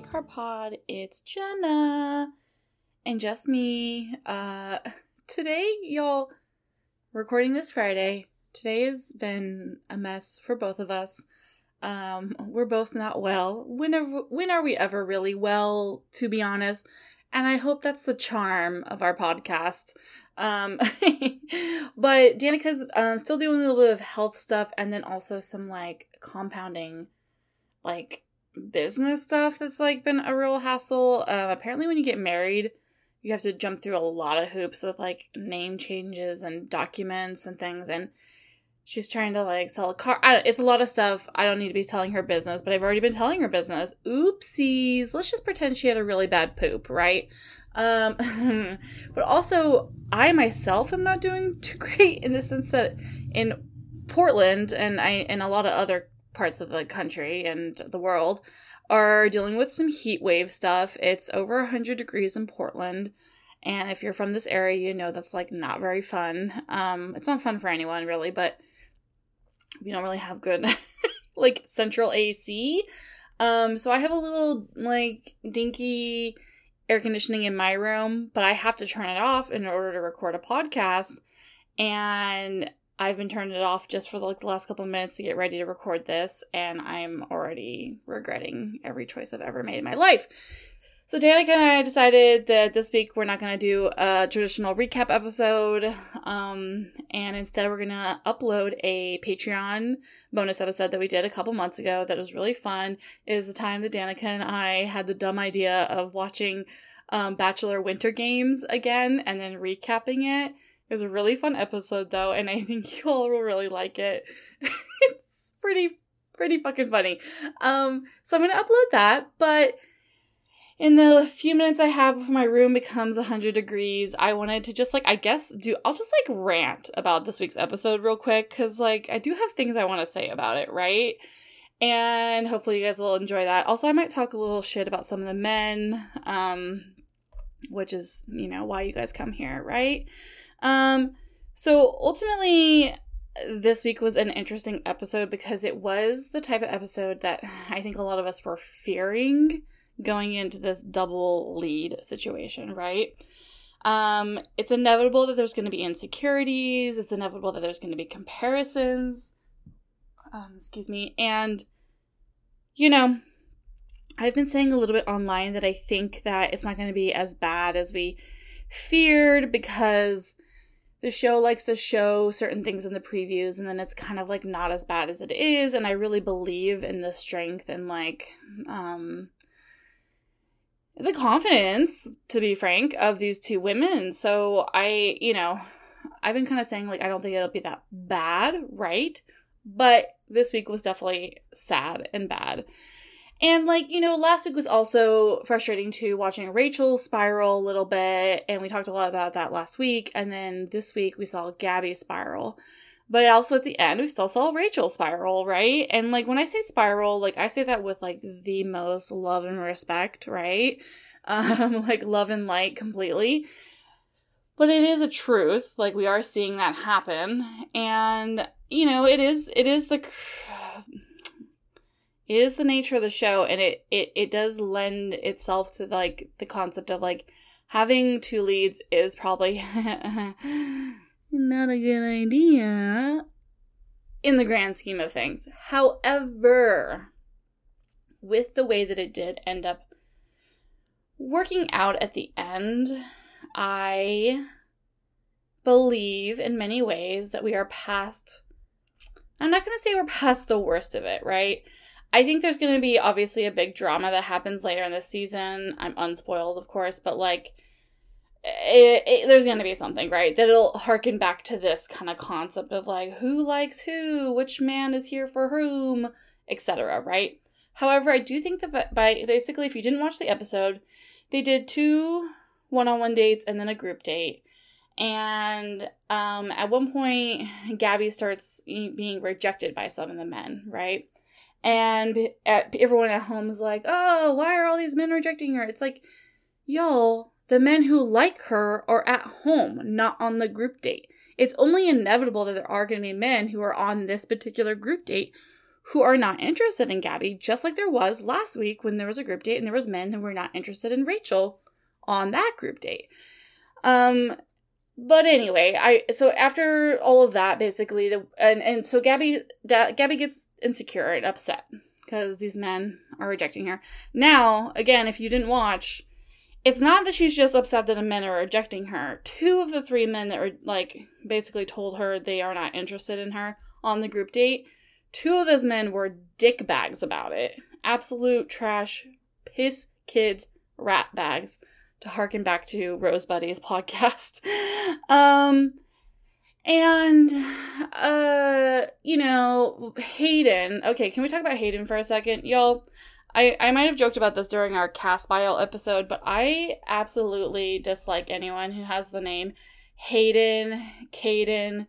Card Pod. It's Jenna and just me. Uh, today, y'all, recording this Friday. Today has been a mess for both of us. Um, we're both not well. Whenever, when are we ever really well? To be honest, and I hope that's the charm of our podcast. Um, but Danica's um, still doing a little bit of health stuff, and then also some like compounding, like business stuff that's like been a real hassle. Um, apparently, when you get married, you have to jump through a lot of hoops with like name changes and documents and things. And she's trying to like sell a car. I, it's a lot of stuff. I don't need to be telling her business, but I've already been telling her business. Oopsies. Let's just pretend she had a really bad poop, right? Um, but also, I myself am not doing too great in the sense that in Portland and I and a lot of other parts of the country and the world are dealing with some heat wave stuff. It's over 100 degrees in Portland. And if you're from this area, you know that's like not very fun. Um, it's not fun for anyone really, but we don't really have good like central AC. Um, so I have a little like dinky air conditioning in my room, but I have to turn it off in order to record a podcast. And I've been turning it off just for like the last couple of minutes to get ready to record this, and I'm already regretting every choice I've ever made in my life. So Danica and I decided that this week we're not going to do a traditional recap episode, um, and instead we're going to upload a Patreon bonus episode that we did a couple months ago that was really fun. It is the time that Danica and I had the dumb idea of watching um, Bachelor Winter Games again and then recapping it it was a really fun episode though, and I think you all will really like it. it's pretty pretty fucking funny. Um, so I'm gonna upload that, but in the few minutes I have my room becomes 100 degrees, I wanted to just like, I guess, do, I'll just like rant about this week's episode real quick because like I do have things I want to say about it, right? And hopefully you guys will enjoy that. Also, I might talk a little shit about some of the men, um, which is, you know, why you guys come here, right? Um, so ultimately, this week was an interesting episode because it was the type of episode that I think a lot of us were fearing going into this double lead situation, right? Um, it's inevitable that there's going to be insecurities. It's inevitable that there's going to be comparisons. Um, excuse me. And, you know, I've been saying a little bit online that I think that it's not going to be as bad as we feared because the show likes to show certain things in the previews and then it's kind of like not as bad as it is and i really believe in the strength and like um the confidence to be frank of these two women. So i you know i've been kind of saying like i don't think it'll be that bad right? But this week was definitely sad and bad and like, you know, last week was also frustrating too, watching Rachel spiral a little bit, and we talked a lot about that last week. And then this week we saw Gabby spiral. But also at the end, we still saw Rachel spiral, right? And like when I say spiral, like I say that with like the most love and respect, right? Um, like love and light completely. But it is a truth. Like we are seeing that happen. And you know, it is it is the is the nature of the show and it, it it does lend itself to like the concept of like having two leads is probably not a good idea in the grand scheme of things. However, with the way that it did end up working out at the end, I believe in many ways that we are past I'm not going to say we're past the worst of it, right? I think there's going to be obviously a big drama that happens later in the season. I'm unspoiled, of course, but like, it, it, there's going to be something, right? That'll harken back to this kind of concept of like, who likes who, which man is here for whom, etc., right? However, I do think that by basically, if you didn't watch the episode, they did two one on one dates and then a group date. And um, at one point, Gabby starts being rejected by some of the men, right? And at, everyone at home is like, "Oh, why are all these men rejecting her?" It's like, y'all, the men who like her are at home, not on the group date. It's only inevitable that there are going to be men who are on this particular group date who are not interested in Gabby, just like there was last week when there was a group date and there was men who were not interested in Rachel on that group date. Um but anyway, I so after all of that basically the and and so Gabby da, Gabby gets insecure and upset because these men are rejecting her. Now, again, if you didn't watch, it's not that she's just upset that the men are rejecting her. Two of the three men that were like basically told her they are not interested in her on the group date, two of those men were dick bags about it. Absolute trash, piss kids, rat bags. To harken back to Rose Buddy's podcast. um and uh you know, Hayden. Okay, can we talk about Hayden for a second? Y'all I, I might have joked about this during our cast bio episode, but I absolutely dislike anyone who has the name Hayden, Caden,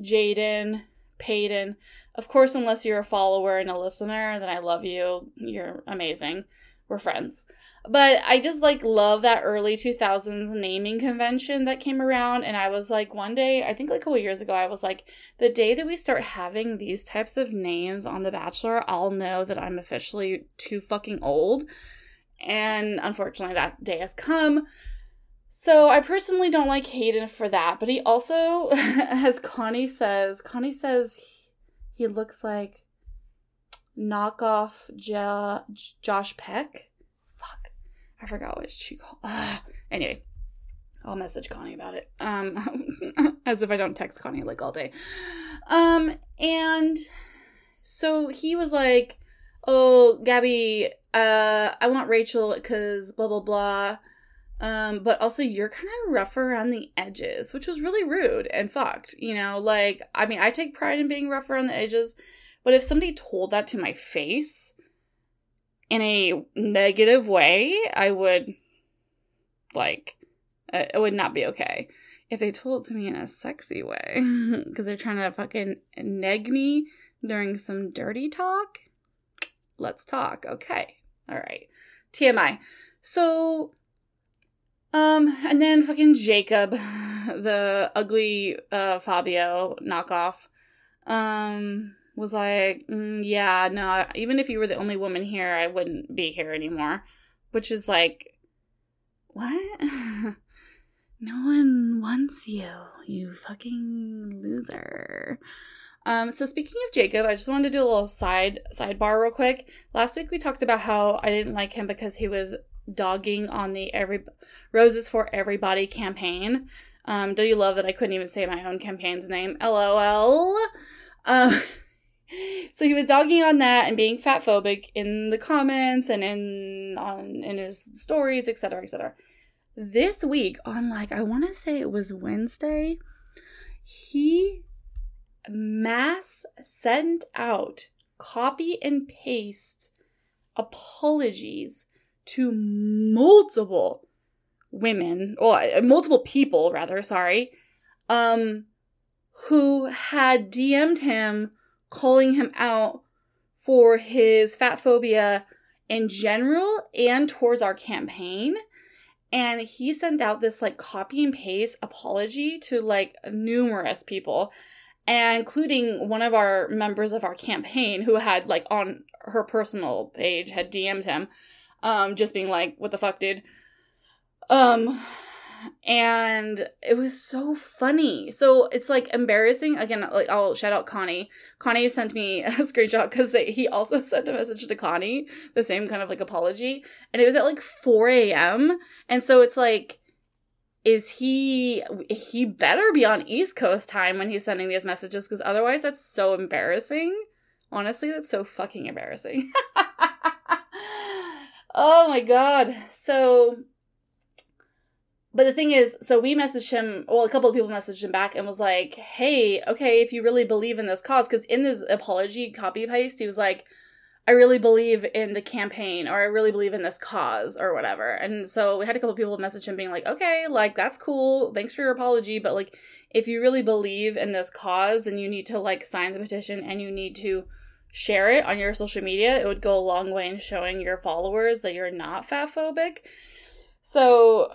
Jaden, Payden. Of course, unless you're a follower and a listener, then I love you. You're amazing. We're friends. But I just like love that early 2000s naming convention that came around. And I was like, one day, I think like a couple years ago, I was like, the day that we start having these types of names on The Bachelor, I'll know that I'm officially too fucking old. And unfortunately, that day has come. So I personally don't like Hayden for that. But he also, as Connie says, Connie says he, he looks like knockoff jo- Josh Peck I forgot what she called. Anyway, I'll message Connie about it. Um, as if I don't text Connie like all day. Um, and so he was like, "Oh, Gabby, uh, I want Rachel because blah blah blah." Um, but also you're kind of rough around the edges, which was really rude and fucked. You know, like I mean, I take pride in being rough around the edges, but if somebody told that to my face, in a negative way, I would like it would not be okay. If they told it to me in a sexy way, because they're trying to fucking neg me during some dirty talk, let's talk. Okay. All right. TMI. So, um, and then fucking Jacob, the ugly uh Fabio knockoff, um, was like, mm, yeah, no, even if you were the only woman here, I wouldn't be here anymore. Which is like, what? no one wants you, you fucking loser. Um, so speaking of Jacob, I just wanted to do a little side sidebar real quick. Last week we talked about how I didn't like him because he was dogging on the every roses for everybody campaign. Um, do you love that I couldn't even say my own campaign's name? LOL. Um, so he was dogging on that and being fat phobic in the comments and in on in his stories, etc., etc. This week on like I want to say it was Wednesday, he mass sent out copy and paste apologies to multiple women or multiple people rather sorry um who had DM'd him calling him out for his fat phobia in general and towards our campaign. And he sent out this like copy and paste apology to like numerous people, including one of our members of our campaign who had like on her personal page had DM'd him, um, just being like, what the fuck, dude? Um, and it was so funny. So it's like embarrassing. Again, like I'll shout out Connie. Connie sent me a screenshot because he also sent a message to Connie, the same kind of like apology, and it was at like 4 a.m. And so it's like, is he he better be on East Coast time when he's sending these messages because otherwise that's so embarrassing. Honestly, that's so fucking embarrassing. oh my god. So but the thing is, so we messaged him, well, a couple of people messaged him back and was like, hey, okay, if you really believe in this cause, because in this apology copy paste, he was like, I really believe in the campaign or I really believe in this cause or whatever. And so we had a couple of people message him being like, okay, like that's cool. Thanks for your apology. But like, if you really believe in this cause, then you need to like sign the petition and you need to share it on your social media. It would go a long way in showing your followers that you're not fat phobic. So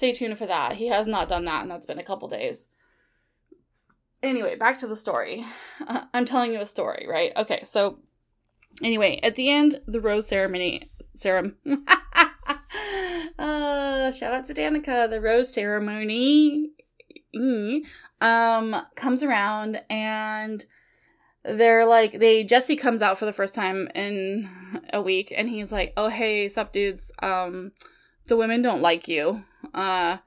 stay tuned for that. He has not done that, and that's been a couple days. Anyway, back to the story. Uh, I'm telling you a story, right? Okay, so Anyway, at the end, the rose ceremony. Serum. uh, shout out to Danica. The rose ceremony um comes around and they're like they Jesse comes out for the first time in a week and he's like, "Oh hey, sup dudes. Um the women don't like you." Uh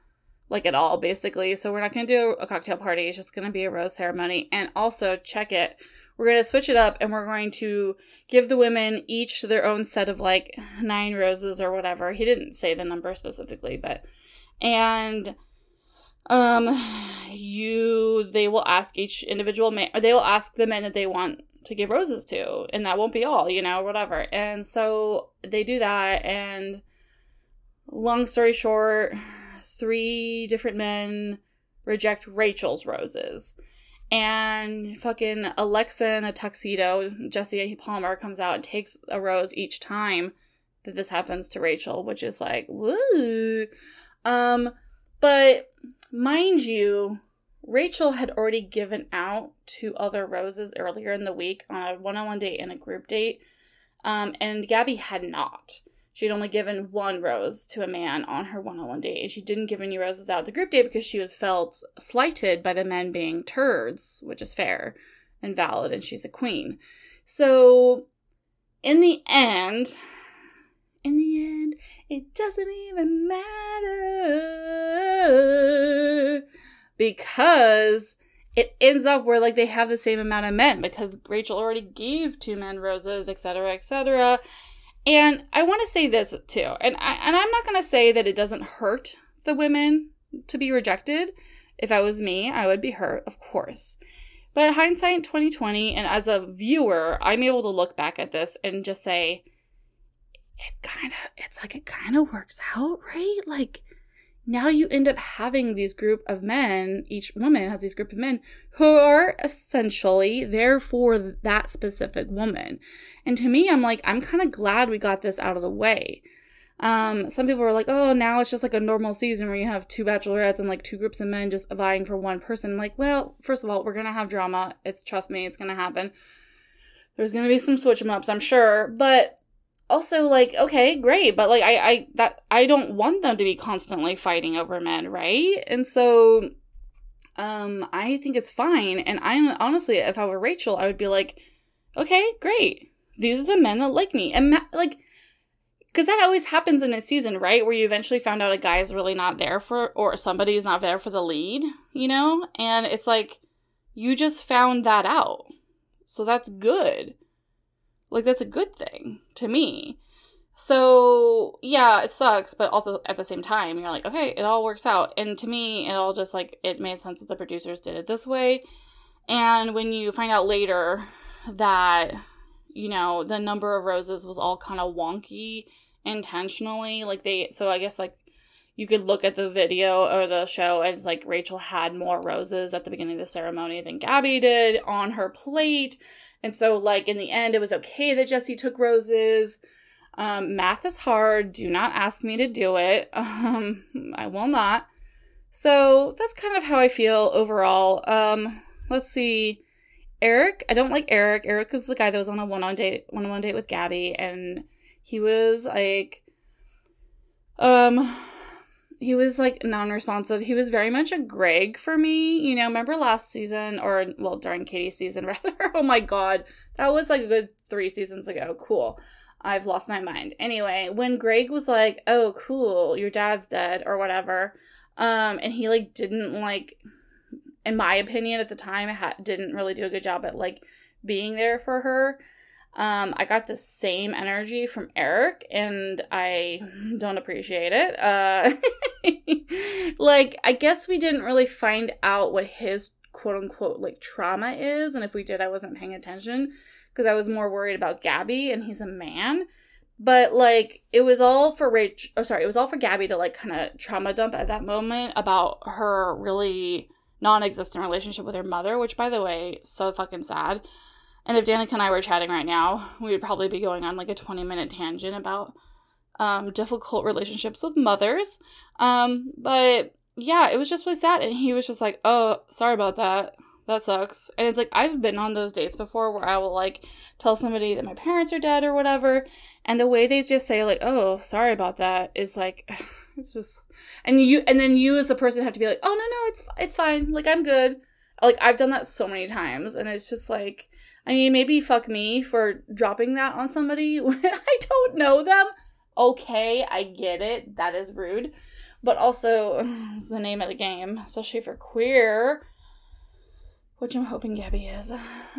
like at all basically. So we're not going to do a cocktail party. It's just going to be a rose ceremony. And also check it. We're going to switch it up and we're going to give the women each their own set of like nine roses or whatever. He didn't say the number specifically, but and um you they will ask each individual man or they will ask the men that they want to give roses to and that won't be all you know whatever and so they do that and long story short three different men reject rachel's roses. And fucking alexa in a tuxedo jesse palmer comes out and takes a rose each time that this happens to rachel which is like woo. Um but Mind you, Rachel had already given out two other roses earlier in the week on a one on one date and a group date, um, and Gabby had not. She had only given one rose to a man on her one on one date, and she didn't give any roses out the group date because she was felt slighted by the men being turds, which is fair and valid, and she's a queen. So, in the end, in the end, it doesn't even matter because it ends up where like they have the same amount of men because Rachel already gave two men roses, etc., etc. And I want to say this too, and I and I'm not going to say that it doesn't hurt the women to be rejected. If I was me, I would be hurt, of course. But hindsight 2020, and as a viewer, I'm able to look back at this and just say, it kind of it's like it kind of works out, right? Like now you end up having these group of men, each woman has these group of men who are essentially there for that specific woman. And to me, I'm like, I'm kind of glad we got this out of the way. Um, some people were like, oh, now it's just like a normal season where you have two bachelorettes and like two groups of men just vying for one person. I'm like, well, first of all, we're gonna have drama. It's trust me, it's gonna happen. There's gonna be some switch ups, I'm sure, but also like okay great but like i i that i don't want them to be constantly fighting over men right? And so um i think it's fine and i honestly if i were rachel i would be like okay great these are the men that like me and like because that always happens in a season right where you eventually found out a guy is really not there for or somebody is not there for the lead you know? And it's like you just found that out. So that's good like that's a good thing to me. So, yeah, it sucks, but also at the same time, you're like, okay, it all works out. And to me, it all just like it made sense that the producers did it this way. And when you find out later that, you know, the number of roses was all kind of wonky intentionally, like they, so I guess like you could look at the video or the show as like Rachel had more roses at the beginning of the ceremony than Gabby did on her plate. And so, like, in the end, it was okay that Jesse took roses. Um, math is hard. Do not ask me to do it. Um, I will not. So that's kind of how I feel overall. Um, let's see. Eric, I don't like Eric. Eric was the guy that was on a one-on date, one-on-one date with Gabby, and he was like, um, he was like non-responsive. He was very much a Greg for me. You know, remember last season or well during Katie's season rather. oh my god. That was like a good 3 seasons ago. Cool. I've lost my mind. Anyway, when Greg was like, "Oh, cool, your dad's dead" or whatever, um and he like didn't like in my opinion at the time ha- didn't really do a good job at like being there for her um, I got the same energy from Eric, and I don't appreciate it. Uh, like, I guess we didn't really find out what his quote unquote like trauma is, and if we did, I wasn't paying attention because I was more worried about Gabby, and he's a man. But like, it was all for Rach. Oh, sorry, it was all for Gabby to like kind of trauma dump at that moment about her really non-existent relationship with her mother, which, by the way, so fucking sad. And if Danica and I were chatting right now, we would probably be going on like a 20 minute tangent about um, difficult relationships with mothers. Um, but yeah, it was just really sad. And he was just like, oh, sorry about that. that sucks. And it's like I've been on those dates before where I will like tell somebody that my parents are dead or whatever, and the way they just say like, "Oh, sorry about that," is like it's just and you and then you as the person have to be like, "Oh, no, no, it's it's fine. Like I'm good." Like I've done that so many times and it's just like I mean, maybe fuck me for dropping that on somebody when I don't know them. Okay, I get it. That is rude. But also, it's the name of the game, especially for queer which I'm hoping Gabby is.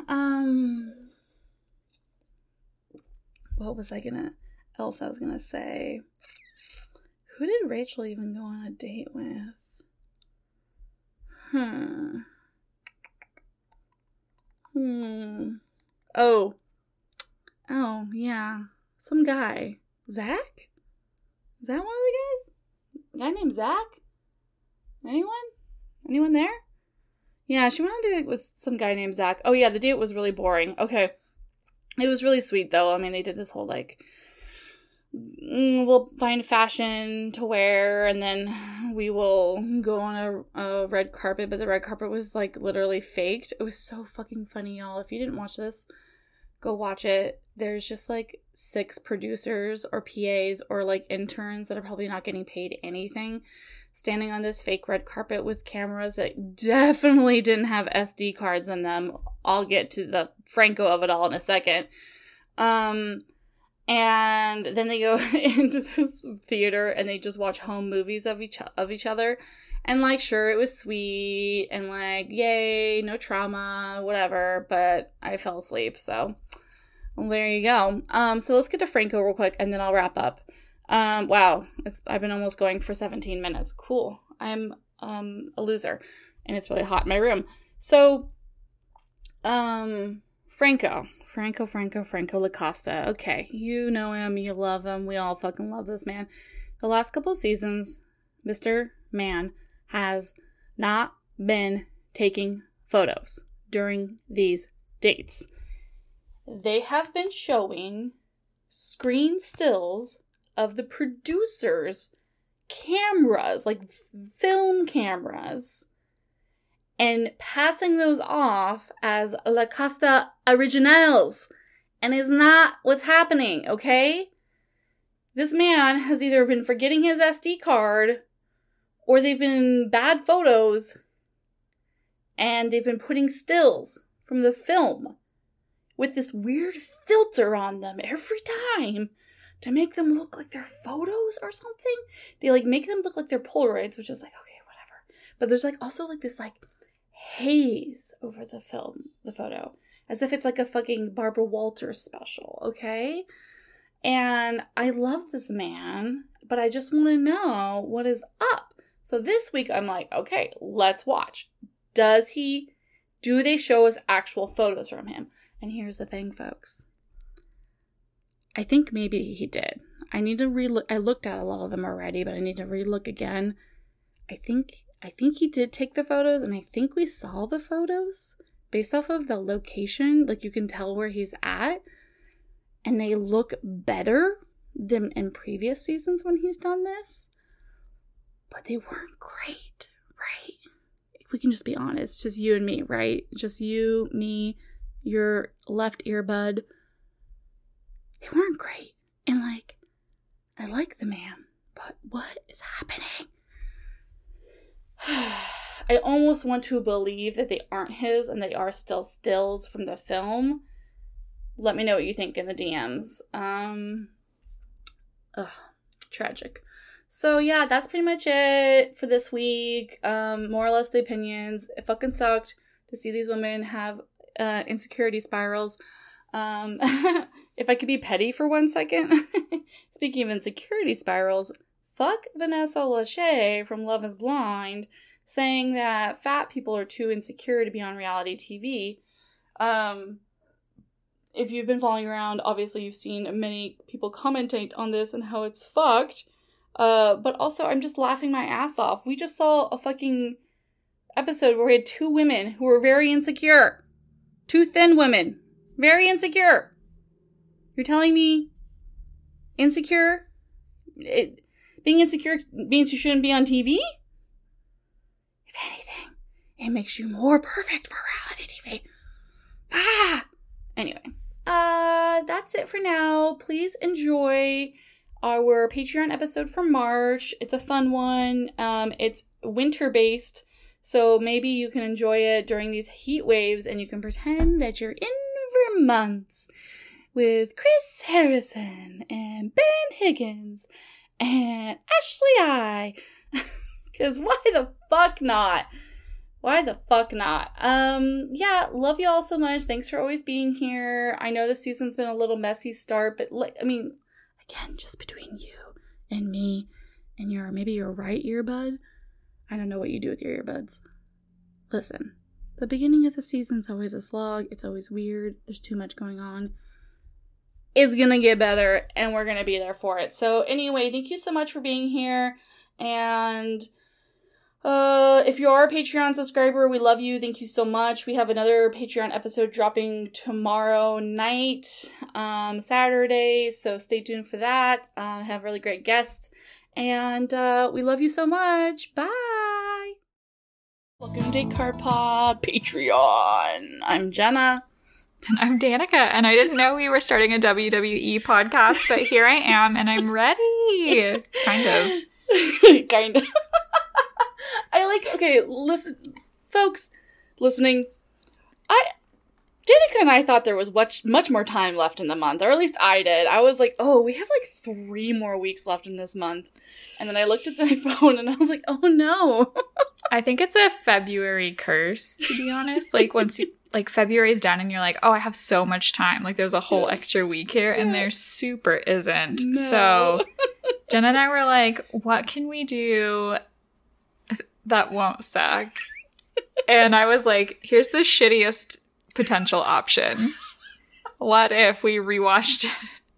Um, what was I gonna else I was gonna say? Who did Rachel even go on a date with? Hmm. Hmm. Oh. Oh, yeah. Some guy. Zach? Is that one of the guys? Guy named Zach? Anyone? Anyone there? Yeah, she went on a date with some guy named Zach. Oh yeah, the date was really boring. Okay. It was really sweet though. I mean, they did this whole like we'll find fashion to wear and then we will go on a, a red carpet, but the red carpet was like literally faked. It was so fucking funny, y'all. If you didn't watch this, go watch it. There's just like six producers or PAs or like interns that are probably not getting paid anything standing on this fake red carpet with cameras that definitely didn't have SD cards in them. I'll get to the Franco of it all in a second. Um, and then they go into this theater and they just watch home movies of each of each other. And like, sure, it was sweet and like, yay, no trauma, whatever. But I fell asleep, so well, there you go. Um, so let's get to Franco real quick, and then I'll wrap up. Um, wow, it's I've been almost going for 17 minutes. Cool. I'm um a loser, and it's really hot in my room. So, um, Franco, Franco, Franco, Franco Lacosta. Okay, you know him, you love him. We all fucking love this man. The last couple seasons, Mister Man has not been taking photos during these dates. They have been showing screen stills of the producers' cameras, like film cameras, and passing those off as Lacosta Originals. And is not what's happening, okay? This man has either been forgetting his SD card or they've been bad photos and they've been putting stills from the film with this weird filter on them every time to make them look like they're photos or something. They like make them look like they're Polaroids, which is like, okay, whatever. But there's like also like this like haze over the film, the photo, as if it's like a fucking Barbara Walters special, okay? And I love this man, but I just want to know what is up. So this week I'm like, okay, let's watch. Does he, do they show us actual photos from him? And here's the thing, folks I think maybe he did. I need to relook. I looked at a lot of them already, but I need to relook again. I think I think he did take the photos, and I think we saw the photos based off of the location. Like you can tell where he's at, and they look better than in previous seasons when he's done this. But they weren't great, right? We can just be honest. Just you and me, right? Just you, me, your left earbud they weren't great. And like, I like the man, but what is happening? I almost want to believe that they aren't his and they are still stills from the film. Let me know what you think in the DMs. Um, ugh, tragic. So yeah, that's pretty much it for this week. Um, more or less the opinions. It fucking sucked to see these women have uh, insecurity spirals. Um, if I could be petty for one second, speaking of insecurity spirals, fuck Vanessa Lachey from Love is Blind saying that fat people are too insecure to be on reality TV. Um, if you've been following around, obviously you've seen many people commentate on this and how it's fucked. Uh, but also, I'm just laughing my ass off. We just saw a fucking episode where we had two women who were very insecure. Two thin women. Very insecure. You're telling me insecure? It, being insecure means you shouldn't be on TV? If anything, it makes you more perfect for reality TV. Ah! Anyway, uh, that's it for now. Please enjoy our Patreon episode for March. It's a fun one. Um, it's winter based, so maybe you can enjoy it during these heat waves and you can pretend that you're in Vermont with Chris Harrison and Ben Higgins and Ashley I. Because why the fuck not? Why the fuck not? Um, yeah, love y'all so much. Thanks for always being here. I know the season's been a little messy start, but like, I mean, again, just between you and me and your maybe your right earbud. I don't know what you do with your earbuds. Listen, the beginning of the season's always a slog. It's always weird. There's too much going on. It's gonna get better, and we're gonna be there for it. So, anyway, thank you so much for being here. And uh, if you are a Patreon subscriber, we love you. Thank you so much. We have another Patreon episode dropping tomorrow night, um, Saturday. So stay tuned for that. Uh, have really great guests. And uh, we love you so much. Bye. Welcome to Card Pod Patreon. I'm Jenna. And I'm Danica, and I didn't know we were starting a WWE podcast, but here I am, and I'm ready. kind of. kind of. I like, okay, listen, folks listening, I, Danica and I thought there was much, much more time left in the month, or at least I did. I was like, oh, we have like three more weeks left in this month. And then I looked at my phone and I was like, oh no. I think it's a February curse, to be honest. Like, once you, like February's done and you're like, oh, I have so much time. Like there's a whole extra week here, and there super isn't. No. So Jenna and I were like, what can we do that won't suck? and I was like, here's the shittiest potential option. What if we rewatched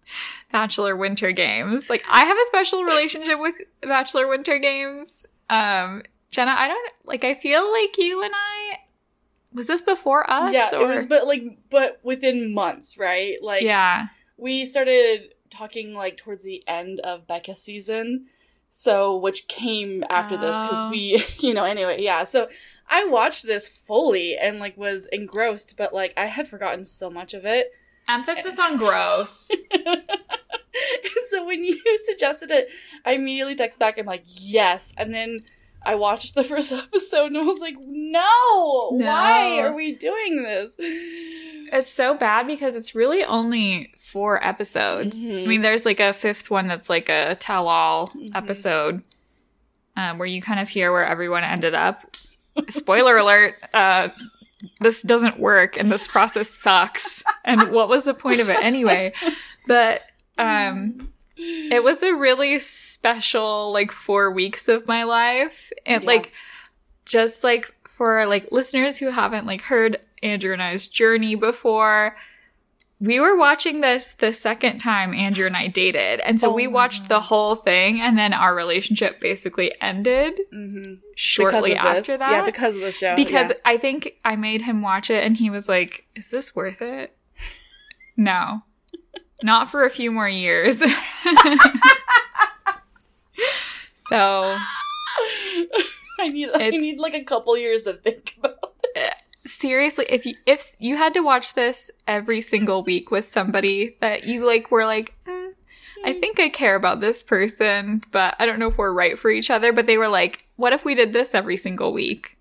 Bachelor Winter Games? Like I have a special relationship with Bachelor Winter Games. Um Jenna, I don't like I feel like you and I was this before us? Yeah, or? it was, but like, but within months, right? Like, yeah, we started talking like towards the end of Becca's season, so which came after oh. this because we, you know, anyway, yeah. So I watched this fully and like was engrossed, but like I had forgotten so much of it. Emphasis on gross. so when you suggested it, I immediately text back. I'm like, yes, and then I watched the first episode and I was like, no, no, why are we doing this? It's so bad because it's really only four episodes. Mm-hmm. I mean, there's like a fifth one that's like a tell all mm-hmm. episode um, where you kind of hear where everyone ended up. Spoiler alert, uh, this doesn't work and this process sucks. and what was the point of it anyway? But um, it was a really special like four weeks of my life and yeah. like just like for like listeners who haven't like heard andrew and i's journey before we were watching this the second time andrew and i dated and so oh we watched the whole thing and then our relationship basically ended mm-hmm. shortly after this. that yeah because of the show because yeah. i think i made him watch it and he was like is this worth it no not for a few more years. so I need I need like a couple years to think about it. Seriously, if you if you had to watch this every single week with somebody that you like were like, mm, I think I care about this person, but I don't know if we're right for each other, but they were like, what if we did this every single week?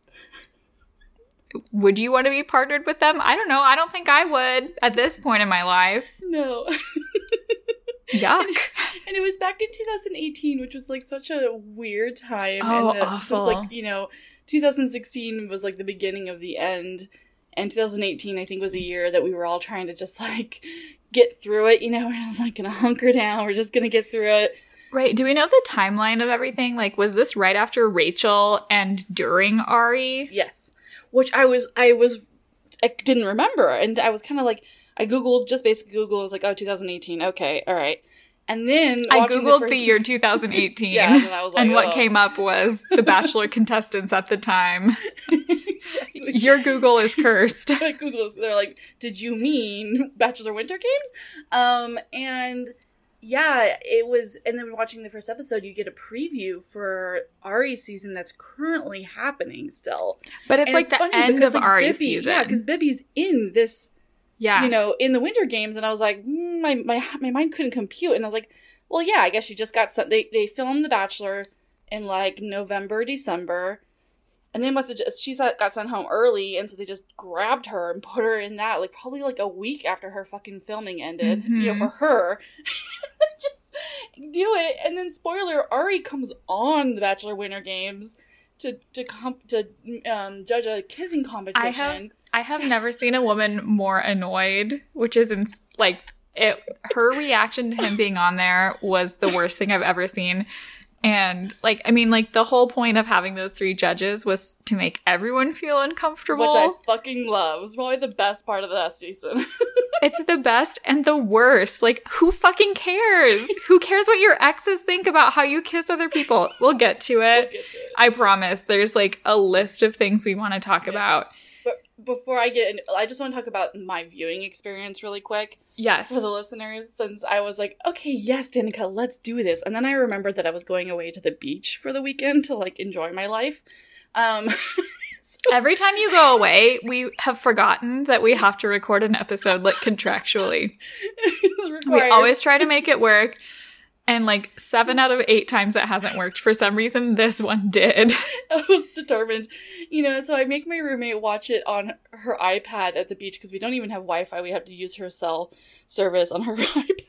Would you want to be partnered with them? I don't know. I don't think I would at this point in my life. No. Yuck. And, and, it was back in 2018, which was like such a weird time. Oh, and the, awful. Since like, you know, 2016 was like the beginning of the end. And 2018, I think, was a year that we were all trying to just like get through it. You know, we're just like gonna hunker down. We're just gonna get through it. Right. Do we know the timeline of everything? Like, was this right after Rachel and during Arie? Yes which I was I was I didn't remember, and I was kind of like I googled just basically Google. I was like, oh, 2018. Okay, all right. And then I googled the, first... the, year 2018, yeah, and, like, and what oh. came up was the Bachelor contestants at the time. Your Google is cursed. Google is. They're like, did you mean Bachelor Winter Games? Um, and yeah, it was. And then watching the first episode, you get a preview for Arie's season that's currently happening still. But it's And like the end of like, Arie's Bibi- season. Yeah, because Bibi's in this yeah. you know, in the Winter Games, and I was like, mm, my my my mind couldn't compute, and I was like, well, yeah, I guess she just got some. They they filmed The Bachelor in like November, December, and they must have just she got sent home early, and so they just grabbed her and put her in that like probably like a week after her fucking filming ended, you know, for her. just do it, and then spoiler: Arie comes on The Bachelor Winter Games. To to comp to um, judge a kissing competition. I have I have never seen a woman more annoyed, which is in, like it her reaction to him being on there was the worst thing I've ever seen. And like I mean like the whole point of having those three judges was to make everyone feel uncomfortable. Which I fucking love. It's probably the best part of that season. It's the best and the worst. Like, who fucking cares? who cares what your exes think about how you kiss other people? We'll get to We'll it. get to it. I promise. There's like a list of things we want to talk Yeah. about. But before I get in, I just want to talk about my viewing experience really quick Yes. for the listeners, since I was like, okay, yes, Danica, let's do this. And then I remembered that I was going away to the beach for the weekend to like enjoy my life. Um, so- Every time you go away, we have forgotten that we have to record an episode like contractually. We always try to make it work. And like seven out of eight times it hasn't worked. For some reason, this one did. I was determined, you know. So I make my roommate watch it on her iPad at the beach because we don't even have Wi-Fi. We have to use her cell service on her iPad.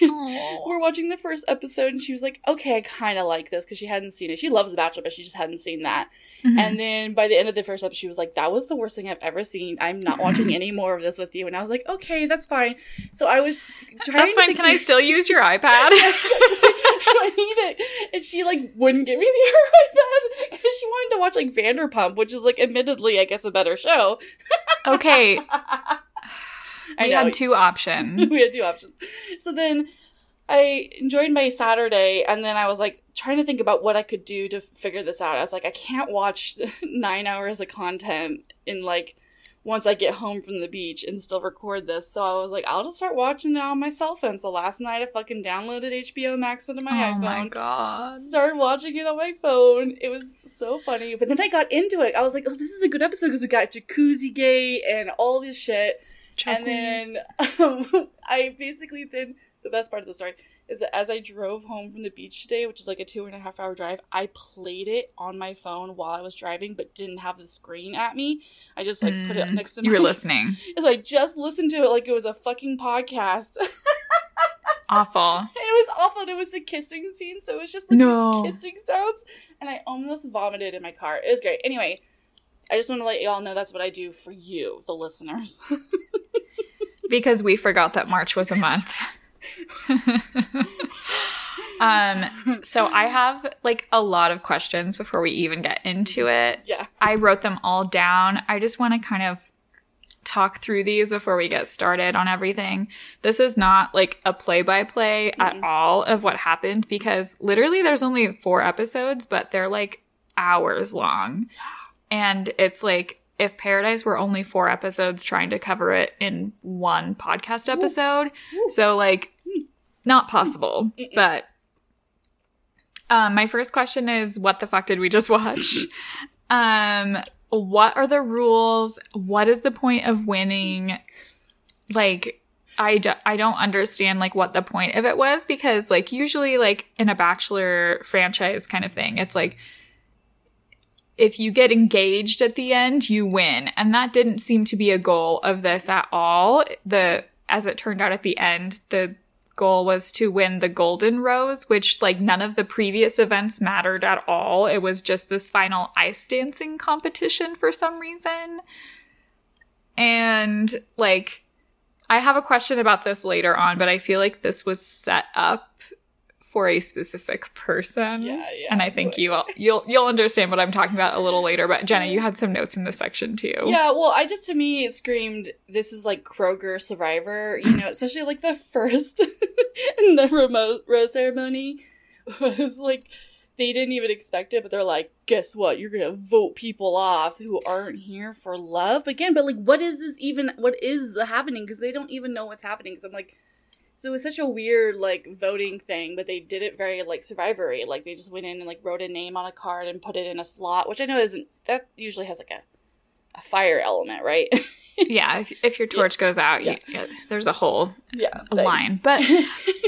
We're watching the first episode, and she was like, "Okay, I kind of like this" because she hadn't seen it. She loves The Bachelor, but she just hadn't seen that. Mhm. And then by the end of the first episode, she was like, "That was the worst thing I've ever seen. I'm not watching any more of this with you." And I was like, "Okay, that's fine." So I was trying. That's fine. Can I still use your iPad? I need it. And she like wouldn't give me the iPad because she wanted to watch like Vanderpump, which is like admittedly, I guess, a better show. okay. I know. had two options. we had two options. So then I enjoyed my Saturday, and then I was like trying to think about what I could do to figure this out. I was like, I can't watch nine hours of content in like once I get home from the beach and still record this. So I was like, I'll just start watching it on my cell phone. So last night I fucking downloaded HBO Max onto my oh iPhone. my god. started watching it on my phone. It was so funny. But then I got into it. I was like, oh, this is a good episode because we got Jacuzzi Gate and all this shit. And then um, I basically then the best part of the story is that as I drove home from the beach today, which is like a two and a half hour drive, I played it on my phone while I was driving, but didn't have the screen at me. I just like put it Mm, next to you were listening. So I just listened to it like it was a fucking podcast. Awful. It was awful. and It was the kissing scene, so it was just like No. these kissing sounds, and I almost vomited in my car. It was great. Anyway, I just want to let you all know that's what I do for you, the listeners. Because we forgot that March was a month. um so I have like a lot of questions before we even get into it. yeah, I wrote them all down. I just want to kind of talk through these before we get started on everything. This is not like a play by play at all of what happened because literally there's only four episodes, but they're like hours long. And it's like if Paradise were only four episodes trying to cover it in one podcast episode. So like not possible. But um, my first question is what the fuck did we just watch? um what are the rules? What is the point of winning? Like, I, do, I don't understand like what the point of it was because like usually like in a bachelor franchise kind of thing, it's like if you get engaged at the end, you win. And that didn't seem to be a goal of this at all. The as it turned out at the end, the goal was to win the golden rose, which like none of the previous events mattered at all. It was just this final ice dancing competition for some reason. And like I have a question about this later on, but I feel like this was set up for a specific person. Yeah, yeah. And I think you all, you'll you'll understand what I'm talking about a little later. But Jenna, you had some notes in this section too. yeah. Well, I just to me it screamed this is like Kroger Survivor, you know, especially like the first in the remote rose ceremony was like they didn't even expect it, but they're like, guess what? You're gonna vote people off who aren't here for love again. But like, what is this even? What is happening? Because they don't even know what's happening. So I'm like, So it was such a weird like voting thing, but they did it very like survivory. Like they just went in and like wrote a name on a card and put it in a slot, which I know isn't that usually has like a a fire element, right? yeah, if, if your torch goes out, Yeah. you, there's a whole yeah, a line. But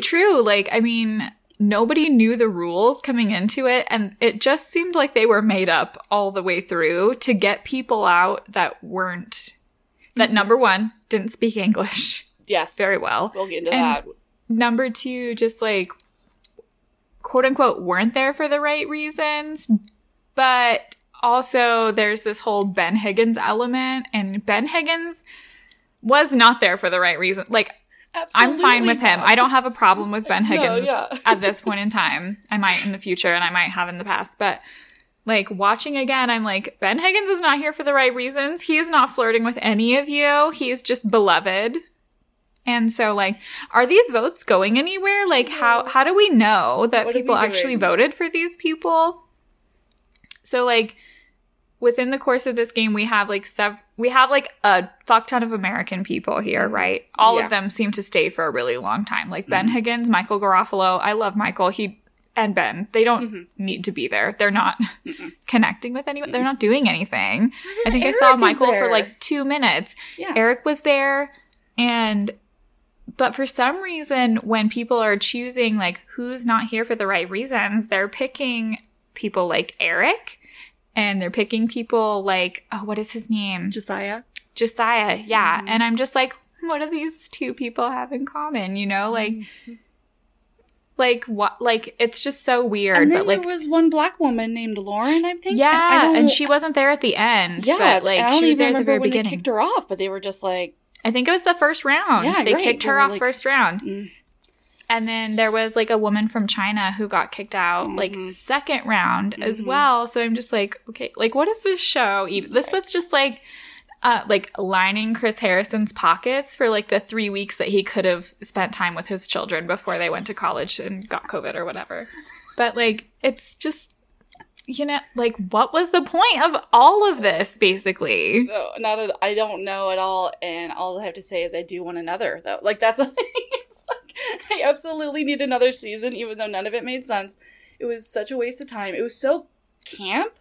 true, like I mean, nobody knew the rules coming into it, and it just seemed like they were made up all the way through to get people out that weren't that mm-hmm. number one didn't speak English yes, very well. We'll get into And- that. Number two, just like quote unquote weren't there for the right reasons, but also there's this whole Ben Higgins element, and Ben Higgins was not there for the right reason. Like I'm fine with him. I don't have a problem with Ben No, Higgins yeah. at this point in time. I might in the future and I might have in the past, but like watching again, I'm like, Ben Higgins is not here for the right reasons. He is not flirting with any of you. He's just beloved. And so like, are these votes going anywhere? Like how how do we know that What people actually voted for these people? So like within the course of this game we have like sev- we have like a fuck ton of american people here right all Mm-hmm. Yeah. of them seem to stay for a really long time like ben higgins michael garofalo i love michael he and ben they don't Mm-hmm. need to be there they're not connecting with anyone they're not doing anything i think i saw michael for like two minutes Yeah. eric was there and but for some reason when people are choosing like who's not here for the right reasons they're picking people like eric and they're picking people like oh what is his name? Josiah. josiah yeah. Mm-hmm. And i'm just like what do these two people have in common you know? Like mm-hmm. like what like it's just so weird And then but like there was one black woman named Lauren, I think. Yeah and she wasn't there at the end yeah, but like I don't she was even there at the remember very when they kicked her off, but they were just like, I think it was the first round. Yeah, they right. kicked her off like- first round. Mm. And then there was like a woman from China who got kicked out like Mhm. second round as Mhm. well. So I'm just like, okay, like what is this show? even? This was just like uh like lining Chris Harrison's pockets for like the 3 weeks that he could have spent time with his children before they went to college and got covid or whatever. But like it's just you know, like what was the point of all of this basically? no, not at, I don't know at all. And all I have to say is I do want another, though. Like, that's it's like, I absolutely need another season, even though none of it made sense. It was such a waste of time. It was so camp.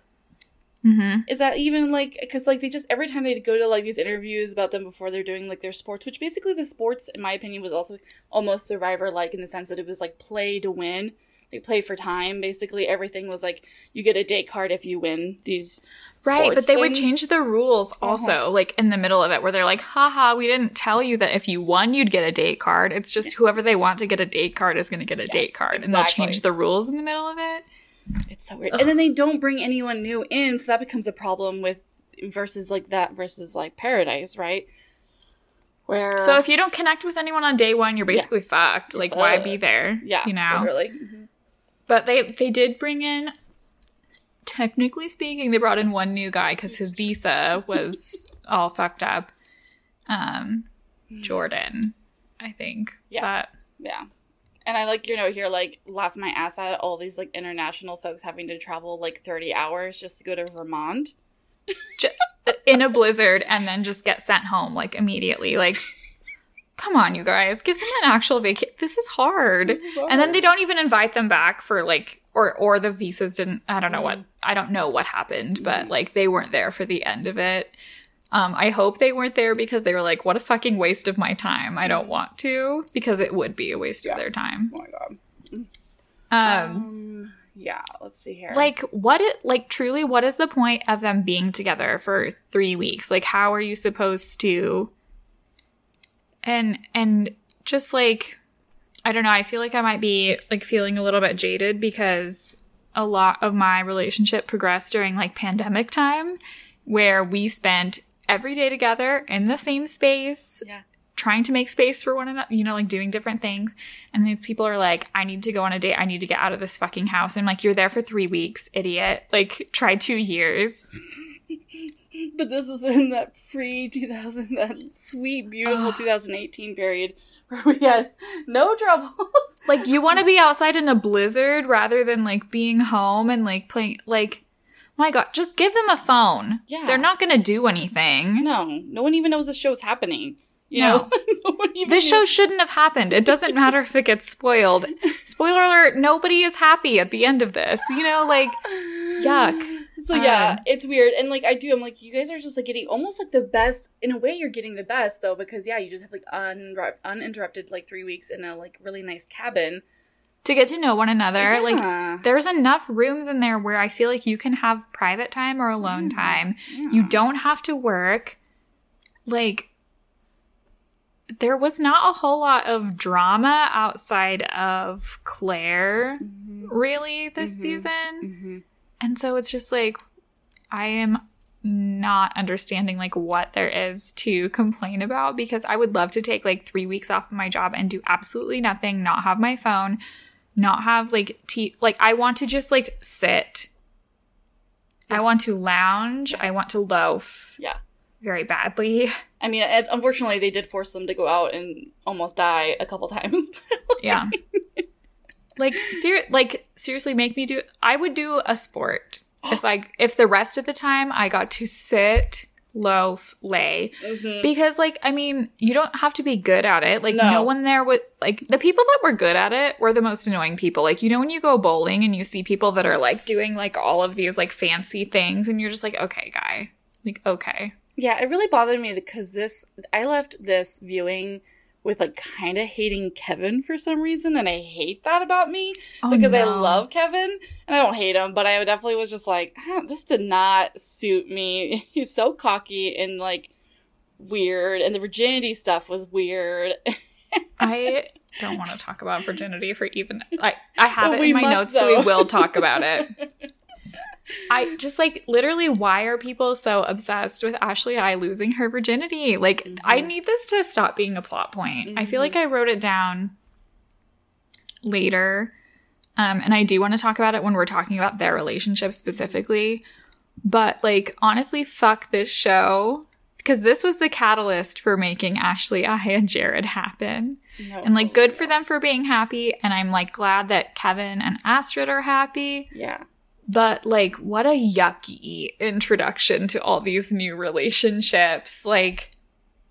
Mhm. Is that even like because like they just every time they go to like these interviews about them before they're doing like their sports, which basically the sports in my opinion was also almost survivor like in the sense that it was like play to win, like play for time. Basically everything was like you get a date card if you win these. Right, but they would change the rules also, like in the middle of it, where they're like, haha, we didn't tell you that if you won, you'd get a date card. It's just whoever they want to get a date card is going to get a date Yes, card. And they'll change the rules in the middle of it. It's so weird. And then they don't bring anyone new in, so that becomes a problem with versus like that versus like Paradise, right? Where So if you don't connect with anyone on day one, you're basically fucked. Like, why be there? yeah, You know? literally. Mhm. But they, they did bring in, technically speaking, they brought in one new guy because his visa was all fucked up. Um, Jordan, I think. Yeah. But Yeah. And I like your note here, like laugh my ass at all these like international folks having to travel like thirty hours just to go to Vermont. in a blizzard and then just get sent home like immediately. Like, come on, you guys, give them an actual vacation. This is hard. And then they don't even invite them back for like, or or the visas didn't. I don't know what. I don't know what happened, but like they weren't there for the end of it. Um, I hope they weren't there because they were like, "What a fucking waste of my time. I don't want to," because it would be a waste Yeah. of their time. Oh my god. Um, Um yeah, let's see here. like what it like truly what is the point of them being together for three weeks like how are you supposed to and and just like i don't know i feel like i might be like feeling a little bit jaded because a lot of my relationship progressed during like pandemic time where we spent every day together in the same space Yeah. trying to make space for one another, you know, like doing different things. And these people are like, I need to go on a date. I need to get out of this fucking house. I'm like, you're there for three weeks, idiot. Like, try two years. But this was in that pre two thousand that sweet, beautiful two thousand eighteen period where we had no troubles. Like, you want to be outside in a blizzard rather than like being home and like playing, like, my God, just give them a phone. Yeah. They're not going to do anything. no, no one even knows the show's happening. You No. know, No This show shouldn't have happened. It doesn't matter if it gets spoiled. Spoiler alert, nobody is happy at the end of this. You know, like, yuck. So yeah, Um, it's weird, and like I do, I'm like, you guys are just like getting almost like the best. In a way, you're getting the best though, because yeah, you just have like unru- uninterrupted like three weeks in a like really nice cabin. to get to know one another, like, there's enough rooms in there where I feel like you can have private time or alone Mm, time. Yeah. You don't have to work. Like, there was not a whole lot of drama outside of Claire, Mhm. really, this Mhm. season. And so it's just like, I am not understanding like what there is to complain about because I would love to take like three weeks off of my job and do absolutely nothing, not have my phone, not have like tea. Like, I want to just like sit. I want to lounge. I want to loaf. Yeah. Very badly. I mean, it, unfortunately, they did force them to go out and almost die a couple times. Yeah. Like ser- like seriously make me do I would do a sport if I if the rest of the time I got to sit, loaf, lay Mhm. because like I mean, you don't have to be good at it. Like no, No. one there would like the people that were good at it were the most annoying people. Like you know when you go bowling and you see people that are like doing like all of these like fancy things and you're just like, "Okay, guy." Like, "Okay." Yeah, it really bothered me because this I left this viewing with like kind of hating Kevin for some reason, and I hate that about me Oh, because I love Kevin and I don't hate him, but I definitely was just like, "Huh, this did not suit me. He's so cocky and like weird, and the virginity stuff was weird. I don't want to talk about virginity for even I I have But it in my must, notes so we will talk about it. I just like literally why are people so obsessed with Ashley I losing her virginity? Like I Mhm. need this to stop being a plot point. I feel like I wrote it down later. Um and I do want to talk about it when we're talking about their relationship specifically. But like honestly fuck this show because this was the catalyst for making Ashley, I, and Jared happen. No, And like good for them for being happy. And I'm like glad that Kevin and Astrid are happy. Yeah. But like, what a yucky introduction to all these new relationships. Like,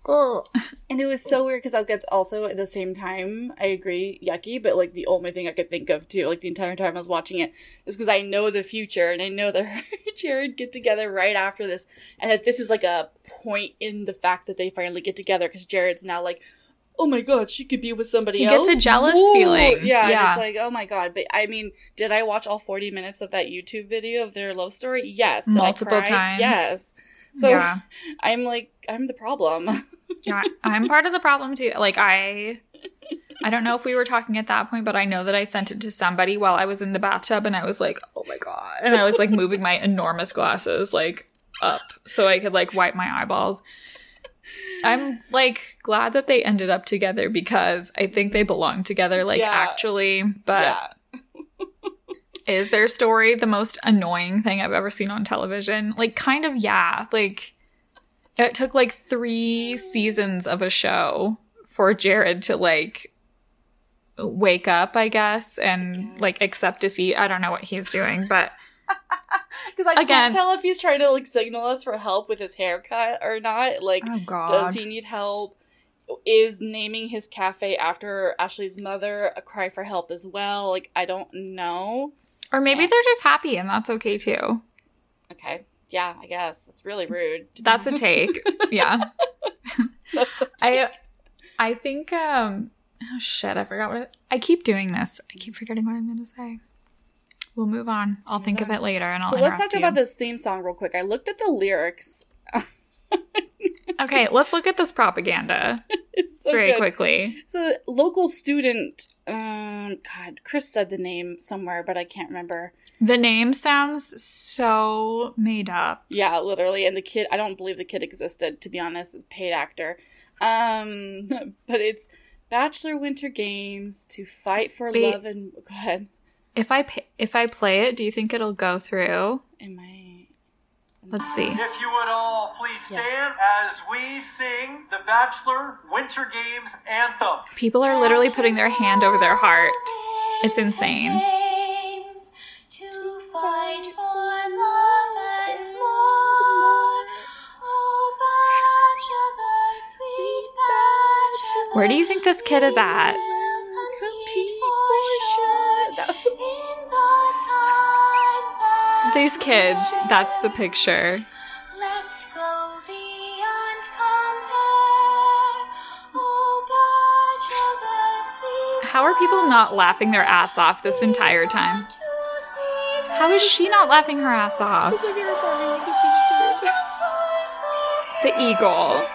oh, And it was so weird because that's also at the same time I agree yucky, but like the only thing I could think of too, like the entire time I was watching it, is because I know the future and I know that Jared get together right after this, and that this is like a point in the fact that they finally get together because Jared's now like, oh my god, she could be with somebody He else. gets a jealous Whoa. feeling. Yeah, Yeah. it's like oh my god. But I mean, did I watch all forty minutes of that YouTube video of their love story? Yes. Did Multiple times. Yes. So yeah. I'm like, I'm the problem. yeah. I'm part of the problem too. Like, I. I don't know if we were talking at that point, but I know that I sent it to somebody while I was in the bathtub and I was like, oh my God. And I was like moving my enormous glasses like up so I could like wipe my eyeballs. I'm like glad that they ended up together because I think they belong together, like Yeah. actually. But yeah. is their story the most annoying thing I've ever seen on television? Like, kind of, yeah. Like, it took like three seasons of a show for Jared to like wake up, I guess, and guess. like accept defeat. I don't know what he's doing, but Because I Again- can't tell if he's trying to like signal us for help with his haircut or not. Like, oh god. does he need help? Is naming his cafe after Ashley's mother a cry for help as well? Like, I don't know. Or maybe they're just happy and that's okay too. Okay, yeah, I guess that's really rude. That's a take. Yeah. I I think um oh shit, I forgot what it, I keep doing this. I keep forgetting what I'm going to say. We'll move on. I'll think of it later and I'll So let's talk you. about this theme song real quick. I looked at the lyrics. Okay, let's look at this propaganda it's so very good. quickly. So local student. Um, God, Chris said the name somewhere, but I can't remember. The name sounds so made up. Yeah, literally. And the kid, I don't believe the kid existed, to be honest, a paid actor. Um, but it's Bachelor Winter Games to fight for Wait. love and. Go ahead. If I pa- if I play it, do you think it'll go through? Am I. Let's see. If you would all please stand as we sing the Bachelor Winter Games anthem. People are literally putting their hand over their heart. It's insane. Games To fight for love and more. Oh, bachelor, sweet Where do you think this kid is at? Compete for sure. That These kids, that's the picture. Let's go beyond compare. Oh, Batch of us, we How are people not laughing their ass off this entire time? How is she not laughing her ass off? The eagle.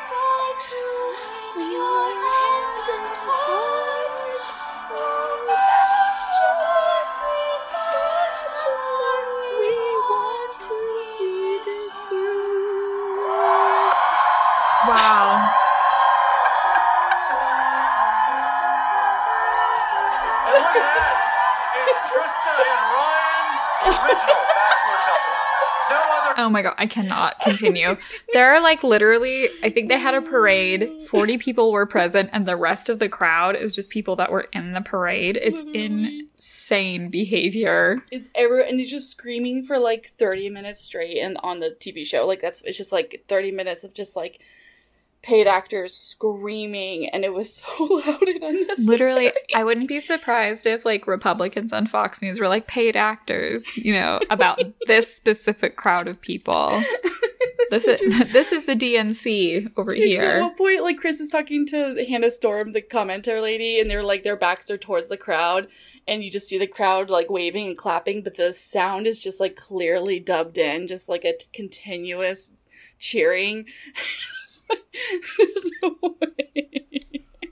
Wow. And look at that. It's Trista and Ryan, original bachelor couple. No other Oh my god, I cannot continue. there are like literally, I think they had a parade. 40 people were present, and the rest of the crowd is just people that were in the parade. It's insane behavior. It's every, and he's just screaming for like 30 minutes straight and on the TV show. Like that's it's just like 30 minutes of just like paid actors screaming and it was so loud and unnecessary. Literally, I wouldn't be surprised if like Republicans on Fox News were like paid actors, you know, about this specific crowd of people. This is this is the DNC over here. At one point, like Chris is talking to Hannah Storm, the commenter lady, and they're like their backs are towards the crowd, and you just see the crowd like waving and clapping, but the sound is just like clearly dubbed in, just like a t- continuous cheering. There's no way.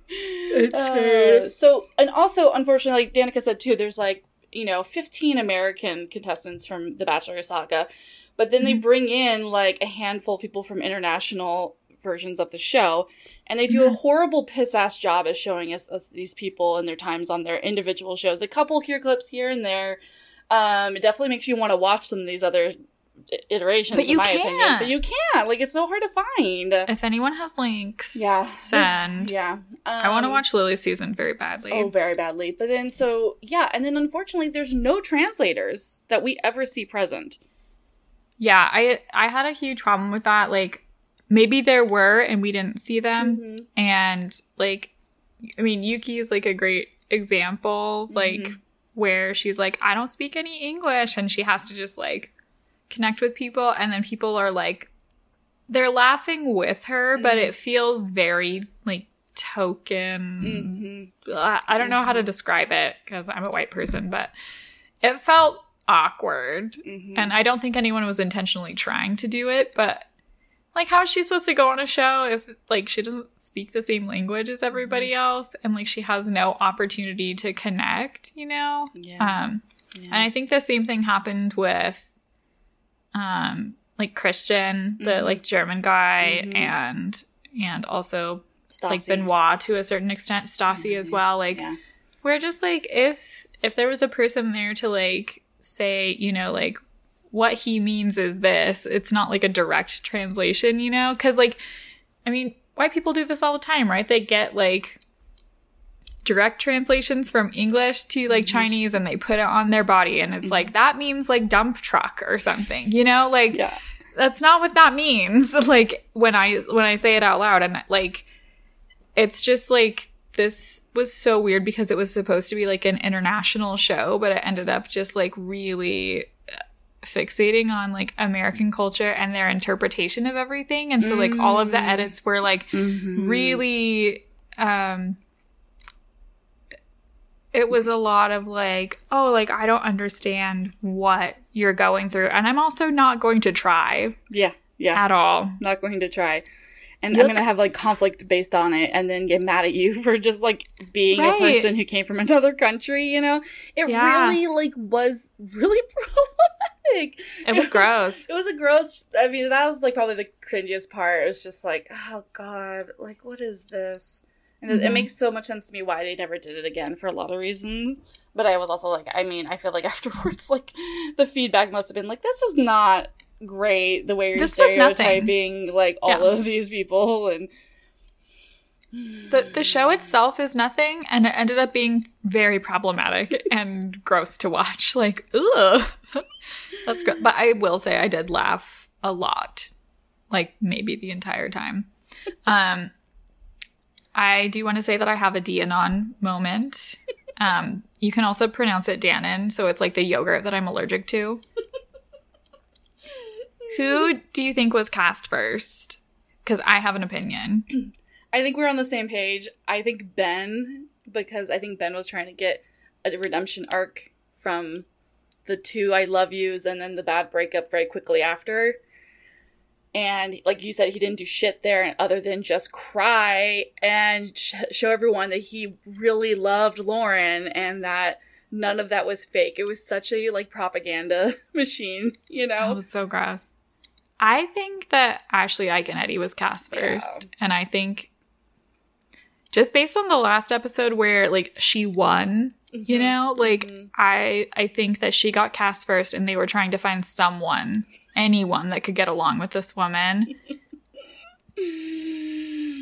It's Uh, so, and also, unfortunately, like Danica said too, there's like you know 15 American contestants from the Bachelor saga, but then they bring in like a handful of people from international versions of the show, and they do a horrible piss ass job at showing us, us these people and their times on their individual shows. A couple here clips here and there. Um, it definitely makes you want to watch some of these other iterations. But in you my can't. But you can't. Like it's so hard to find. If anyone has links, Yeah. send. Yeah. I want to Um, watch Lily's season very badly. Oh, very badly. But then, so yeah, and then unfortunately, there's no translators that we ever see present. Yeah, I I had a huge problem with that. Like maybe there were and we didn't see them. Mm-hmm. And like I mean Yuki is like a great example, like Mhm. where she's like, I don't speak any English and she has to just like connect with people and then people are like they're laughing with her, but Mhm. it feels very like token Mm-hmm. I don't know how to describe it because I'm a white person, but it felt awkward. Mm-hmm. And I don't think anyone was intentionally trying to do it, but like how is she supposed to go on a show if like she doesn't speak the same language as everybody Mm-hmm. else and like she has no opportunity to connect, you know? Yeah. Um and I think the same thing happened with um like Christian, the Mhm. like German guy Mhm. and and also like Benoit to a certain extent, Stassi as Mhm. well. Like Yeah. we're just like if if there was a person there to like say, you know, like what he means is this, it's not like a direct translation, you know? Cuz like I mean, white people do this all the time, right? They get like direct translations from English to like Mm-hmm. Chinese and they put it on their body and it's like that means like dump truck or something. You know, like Yeah. that's not what that means like when i when i say it out loud and like it's just like this was so weird because it was supposed to be like an international show but it ended up just like really uh, fixating on like american culture and their interpretation of everything and so like all of the Mm. edits were like Mm-hmm. really um it was a lot of like oh like i don't understand what you're going through and i'm also not going to try Yeah. Yeah. at all Not going to try. And Yuck. I'm gonna have like conflict based on it, and then get mad at you for just like being Right. a person who came from another country. You know, it Yeah. really like was really problematic. it was gross It was a gross. I mean, that was like probably the cringiest part. It was just like, oh god, like what is this? And it- it makes so much sense to me why they never did it again for a lot of reasons. But I was also like, I mean, I feel like afterwards, like the feedback must have been like, this is not great. The way you're This stereotyping like all Yeah. of these people and. the the show itself is nothing and it ended up being very problematic and gross to watch like ugh that's great but i will say i did laugh a lot like maybe the entire time um I do want to say that I have a Dianon moment. Um, you can also pronounce it Dannon, so it's like the yogurt that I'm allergic to. Who do you think was cast first? Because I have an opinion. I think we're on the same page. I think Ben, because I think Ben was trying to get a redemption arc from the two I love yous and then the bad breakup very quickly after. And like you said, he didn't do shit there and other than just cry and sh- show everyone that he really loved Lauren and that none of that was fake. It was such a like propaganda machine, you know? That was so gross. I think that Ashley Eddie was cast Yeah. first. And I think just based on the last episode where like she won, you Mhm. know, like Mhm. I I think that she got cast first and they were trying to find someone, anyone that could get along with this woman.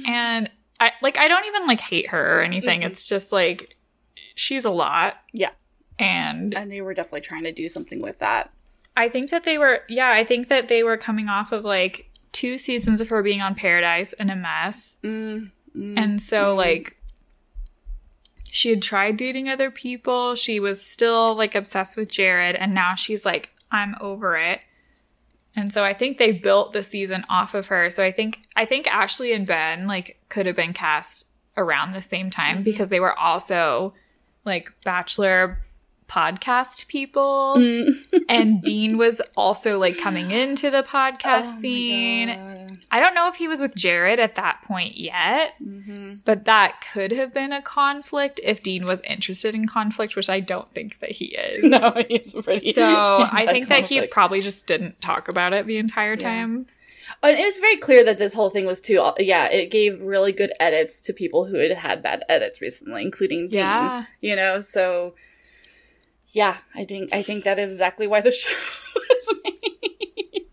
and I like I don't even like hate her or anything. Mhm. It's just like she's a lot. Yeah. And and they were definitely trying to do something with that. I think that they were, yeah, I think that they were coming off of like two seasons of her being on Paradise and a mess. Mm, mm. And so, Mhm. like, she had tried dating other people. She was still like obsessed with Jared. And now she's like, I'm over it. And so I think they built the season off of her. So I think, I think Ashley and Ben like could have been cast around the same time Mhm. because they were also like Bachelor podcast people Mm. and Dean was also like coming into the podcast Oh scene. I don't know if he was with Jared at that point yet, Mhm. but that could have been a conflict if Dean was interested in conflict, which I don't think that he is. No, he's pretty. So I think that he probably just didn't talk about it the entire Yeah. time. And it was very clear that this whole thing was too. Yeah, it gave really good edits to people who had had bad edits recently, including Dean. Yeah. You know, so yeah, I think I think that is exactly why the show was made.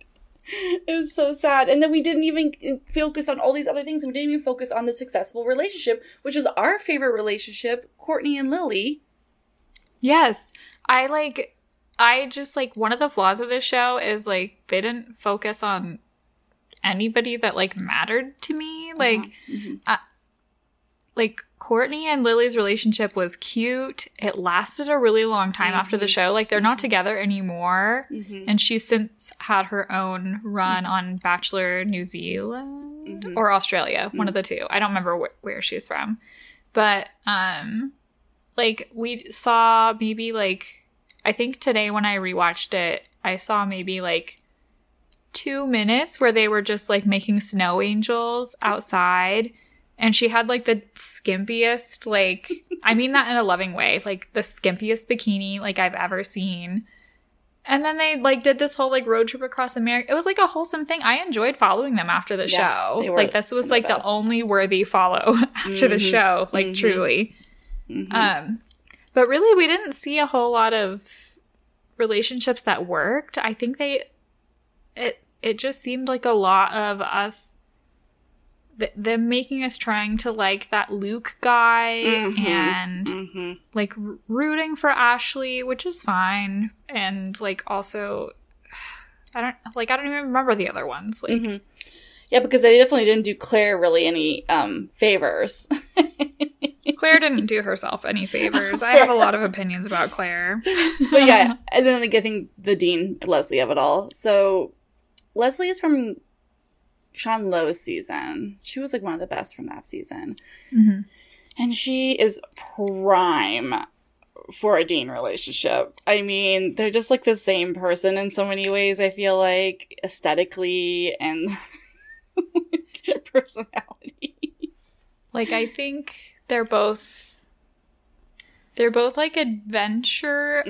It was so sad, and then we didn't even focus on all these other things. We didn't even focus on the successful relationship, which is our favorite relationship, Courtney and Lily. Yes. I like I just like one of the flaws of this show is like they didn't focus on anybody that like mattered to me. Like Mhm. like Courtney and Lily's relationship was cute. It lasted a really long time after the Mhm. show. Like they're not together anymore. Mhm. And she's since had her own run on Bachelor New Zealand Mhm. or Australia, one of the two. I don't remember wh- where she's from. But um like we saw maybe like I think today when I rewatched it, I saw maybe like 2 minutes where they were just like making snow angels outside and she had like the skimpiest like I mean that in a loving way, like the skimpiest bikini like I've ever seen. And then they like did this whole like road trip across America. It was like a wholesome thing. I enjoyed following them after the Yeah, show. Like this was like the the only worthy follow after the Mhm, show, like mhm. truly. Mhm. Um but really we didn't see a whole lot of relationships that worked. I think they it it just seemed like a lot of us th- them making us trying to like that Luke guy Mhm. and Mhm. like r- rooting for Ashley, which is fine, and like also I don't like I don't even remember the other ones. Like Mhm. Yeah, because they definitely didn't do Claire really any um favors. Claire didn't do herself any favors. I have a lot of opinions about Claire. but yeah, and then like I think the Dean Leslie of it all. So Leslie is from Sean Lowe's season. She was like one of the best from that season. Mhm. And she is prime for a Dean relationship. I mean, they're just like the same person in so many ways, I feel like, aesthetically and personality. Like I think they're both they're both like adventurous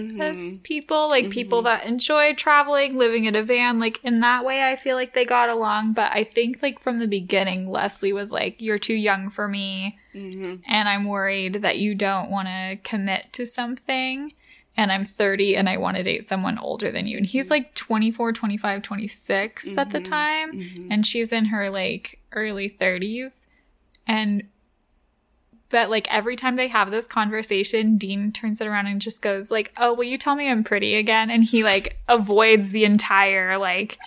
Mhm. people, like people Mhm. that enjoy traveling, living in a van. Like in that way I feel like they got along, but I think like from the beginning Leslie was like you're too young for me hmm and I'm worried that you don't want to commit to something. And I'm 30 and I want to date someone older than you. And he's like 24, 25, 26 at the Mhm. time hmm and she's in her like early 30s and but like every time they have this conversation dean turns it around and just goes like oh will you tell me i'm pretty again and he like avoids the entire like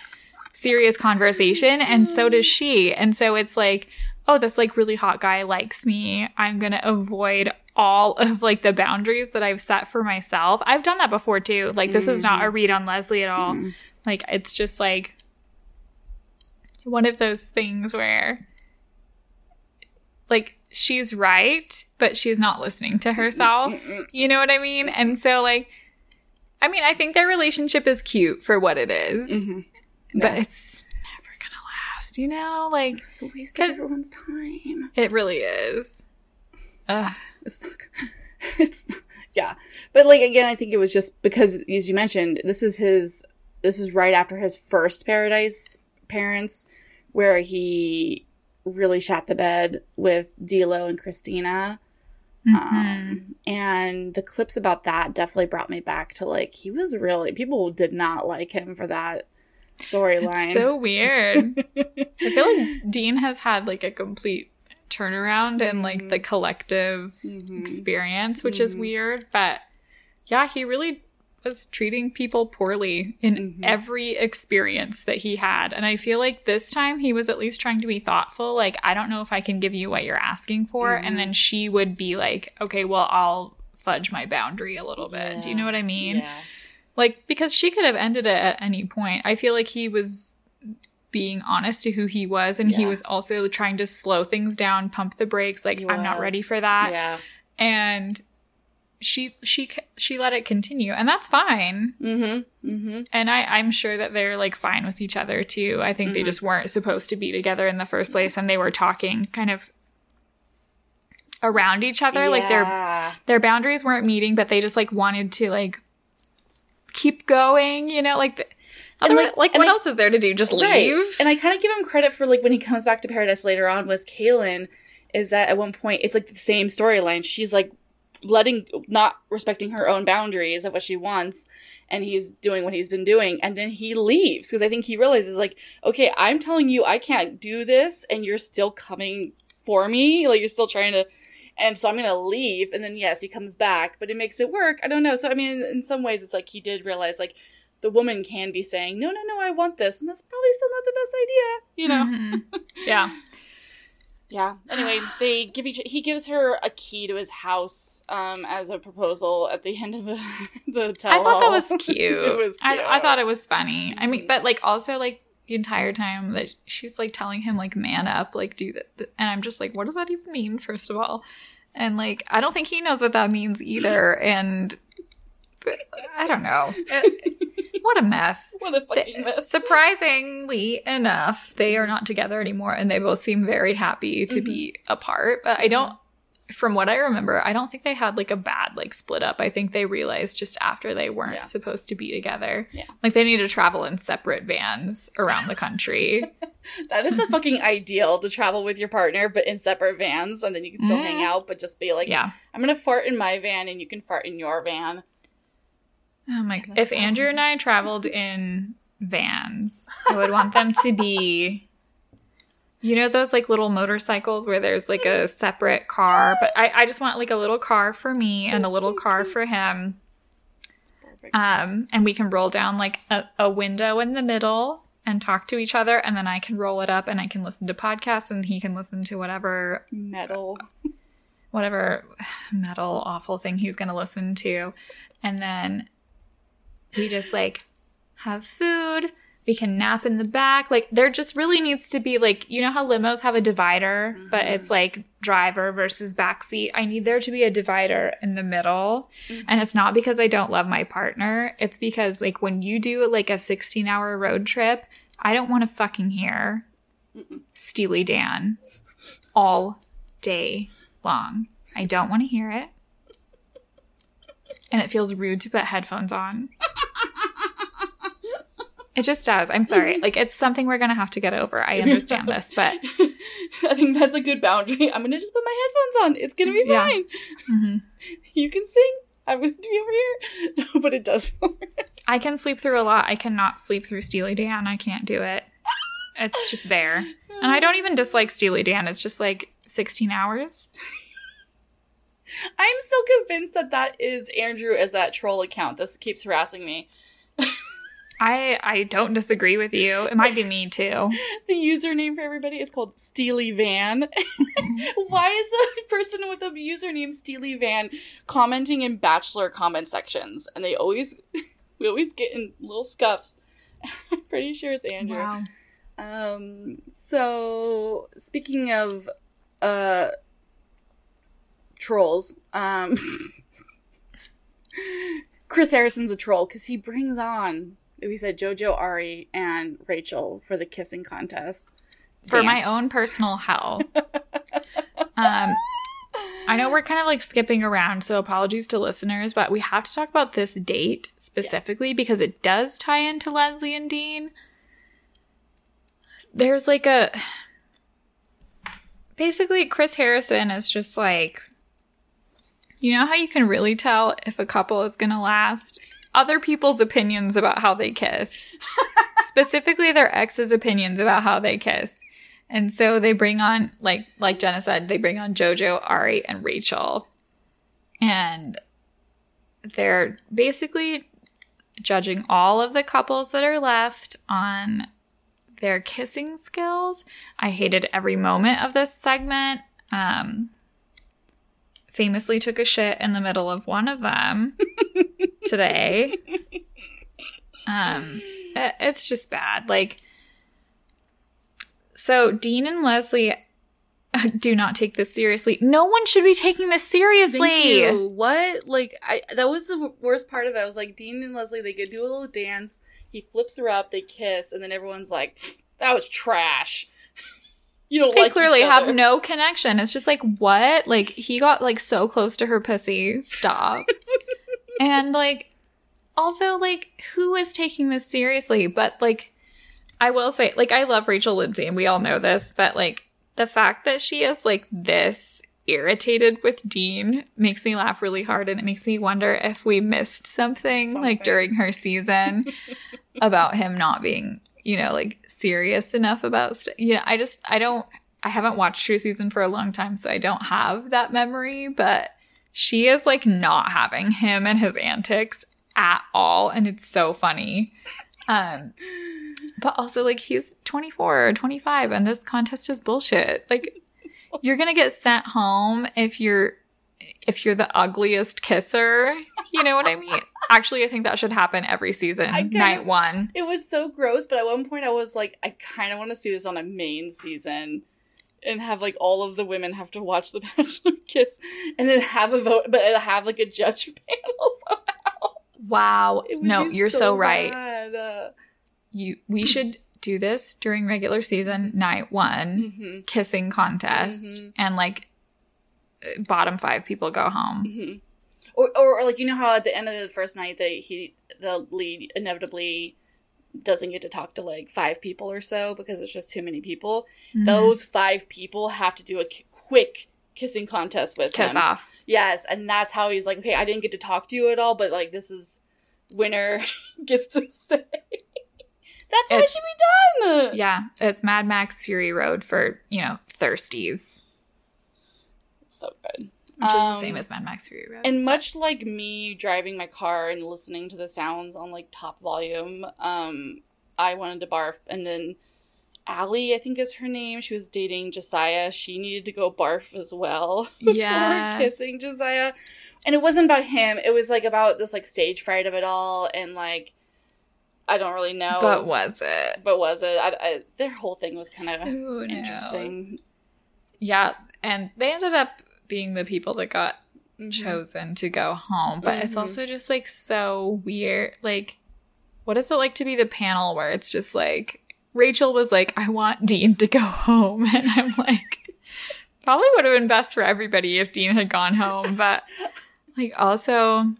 serious conversation and so does she and so it's like oh, this like really hot guy likes me. I'm going to avoid all of like the boundaries that I've set for myself. I've done that before too. Like this is not a mm-hmm. read on Leslie at all. Mm-hmm. Like it's just like one of those things where like she's right, but she's not listening to herself. You know what I mean? And so like I mean, I think their relationship is cute for what it is, mm-hmm. But it's never to last, you know? Like It's a waste of everyone's time. it really is. Ugh. It's not. It's not, yeah, but like again, I think it was just because, as you mentioned, this is his. This is right after his first Paradise parents, where he really shot the bed with D'Lo and Kristina. Um, mm-hmm. and the clips about that definitely brought me back to like he was really people did not like him for that storyline. So weird. I feel like Dean has had like a complete turnaround in like the mm-hmm. collective mm-hmm. experience, which is weird. But yeah, he really was treating people poorly in mm-hmm. every experience that he had. And I feel like this time he was at least trying to be thoughtful. Like, I don't know if I can give you what you're asking for. And mm-hmm. then she would be like, okay, well, I'll fudge my boundary a little bit. Do you know what I mean? yeah. Like, because she could have ended it at any point. I feel like he was being honest to who he was, and he was also trying to slow things down, pump the brakes. Like, I'm not ready for that. Yeah. And she she she let it continue, and that's fine. Mm-hmm. Mm-hmm. And I I'm sure that they're like fine with each other too. I think Mm-hmm. they just weren't supposed to be together in the first place, and they were talking kind of around each other. Like their their boundaries weren't meeting, but they just like wanted to like keep going, you know, like the, And, like- like, what like- else is there to do? Just leave. Right. And I kind of give him credit for like when he comes back to Paradise later on with Caelynn, is that at one point it's like the same storyline. She's like letting, not respecting her own boundaries of what she wants, and he's doing what he's been doing, and then he leaves because I think he realizes like, okay, I'm telling you I can't do this, and you're still coming for me, like you're still trying to. And so I'm gonna leave, and then yes, he comes back, but it makes it work. I don't know. So I mean, in some ways, it's like he did realize like the woman can be saying, "No, no, no, I want this," and that's probably still not the best idea, you know. Mhm. yeah. Yeah. Anyway, they give each. He gives her a key to his house um, as a proposal at the end of the the tell. I thought that was cute. it was. Cute. I, I thought it was funny. I mean, but like also like the entire time that she's like telling him like man up, like do that, and I'm just like, what does that even mean? First of all, and like I don't think he knows what that means either, and I don't know. what a mess. What a fucking mess. Surprisingly enough, they are not together anymore and they both seem very happy to be Mm-hmm. apart. But I don't from what I remember, I don't think they had like a bad like split up. I think they realized just after they weren't Yeah. supposed to be together. Yeah. Like they need to travel in separate vans around the country. That is the fucking ideal to travel with your partner, but in separate vans, and then you can still hang Mm. out, but just be like, yeah. I'm gonna fart in my van, and you can fart in your van." Oh my god. if Andrew and I traveled in vans, I would want them to be you know those like little motorcycles where there's like a separate car, but I, I just want like a little car for me and a little car for him. Um, and we can roll down like a, a window in the middle and talk to each other, and then I can roll it up and I can listen to podcasts and he can listen to whatever Metal. whatever metal awful thing he's going to listen to. And then we just like have food. We can nap in the back. Like there just really needs to be like, you know how limos have a divider, but it's mm-hmm. like driver versus backseat. I need there to be a divider in the middle. And it's not because I don't love my partner. It's because like when you do like a 16 hour road trip, I don't want to fucking hear Steely Dan all day long. I don't want to hear it. And it feels rude to put headphones on. It just does. I'm sorry. Like it's something we're gonna have to get over. I understand this, but I think that's a good boundary. I'm gonna just put my headphones on. It's gonna be Yeah. fine. Mhm. You can sing. I'm gonna be over here. No, but it does weird. I can sleep through a lot. I cannot sleep through Steely Dan. I can't do it. It's just there. And I don't even dislike Steely Dan. It's just like 16 hours. I'm so convinced that that is Andrew as that troll account that keeps harassing me. I I don't disagree with you. It might be me too. the username for everybody is called Steely Van. Why is the person with the username Steely Van commenting in Bachelor comment sections? And they always, we always get in little scuffs. I'm pretty sure it's Andrew. Wow. Um. So speaking of, uh, trolls. Um. Chris Harrison's a troll because he brings on. We said JoJo, Arie, and Rachel for the kissing contest. For my own personal hell. um I know we're kind of like skipping around, so apologies to listeners, but we have to talk about this date specifically because it does tie into Leslie and Dean. There's like a basically Chris Harrison is just like you know how you can really tell if a couple is going to last? Other people's opinions about how they kiss. Specifically their ex's opinions about how they kiss. And so they bring on like like Jenna said, they bring on Jojo, Arie, and Rachel. And they're basically judging all of the couples that are left on their kissing skills. I hated every moment of this segment. Um famously took a shit in the middle of one of them today. Um it's just bad. Like so Dean and Leslie do not take this seriously. No one should be taking this seriously. What? Like, I that was the worst part of it. I was like, Dean and Leslie, they could do a little dance. He flips her up, they kiss, and then everyone's like, "That was trash." you don't They like clearly have no connection. It's just like, what? Like, he got like so close to her pussy. Stop. and like, also, like, who is taking this seriously? But like, I will say, like, I love Rachel Lindsay, and we all know this, but like, the fact that she is like this irritated with Dean makes me laugh really hard, and it makes me wonder if we missed something, Something. like during her season about him not being, you know, like serious enough about st- you know, I just I don't I haven't watched her season for a long time, so I don't have that memory, but she is like not having him and his antics at all, and it's so funny. Um but also like he's 24 or 25 and this contest is bullshit. Like you're to get sent home if you're if you're the ugliest kisser. You know what I mean? Actually, I think that should happen every season. Night 1. It was so gross, but at one point I was like, I kind of want to see this on a main season. And have like all of the women have to watch the Bachelor kiss, and then have a vote, but have like a judge panel somehow. Wow. No, you're so, right. Uh, You we should do this during regular season night 1 mhm. kissing contest Mhm. and like bottom 5 people go home. hmm Or, or, or like you know how at the end of the first night that he the lead inevitably doesn't get to talk to like five people or so because it's just too many people. Mhm. Those five people have to do a k- quick kissing contest with kiss him. off. Yes, and that's how he's like, okay, I didn't get to talk to you at all, but like this is winner gets to stay. that's how it should be done. Yeah, it's Mad Max Fury Road for, you know, thirsties. It's so good. Which is the Um, same as Mad Max Fury Road. And much like me driving my car and listening to the sounds on like top volume, um, I wanted to barf. And then Allie, I think is her name, she was dating Josiah. She needed to go barf as well before Yes. kissing Josiah. And it wasn't about him. It was like about this like stage fright of it all, and like I don't really know. but was it? but was it? I, I, their whole thing was kind of interesting. Yeah, and they ended up being the people that got Mhm. chosen to go home. But it's Mhm. also just like so weird. Like, what is it like to be the panel where it's just like Rachel was like, I want Dean to go home. And I'm like, probably would have been best for everybody if Dean had gone home. But like, also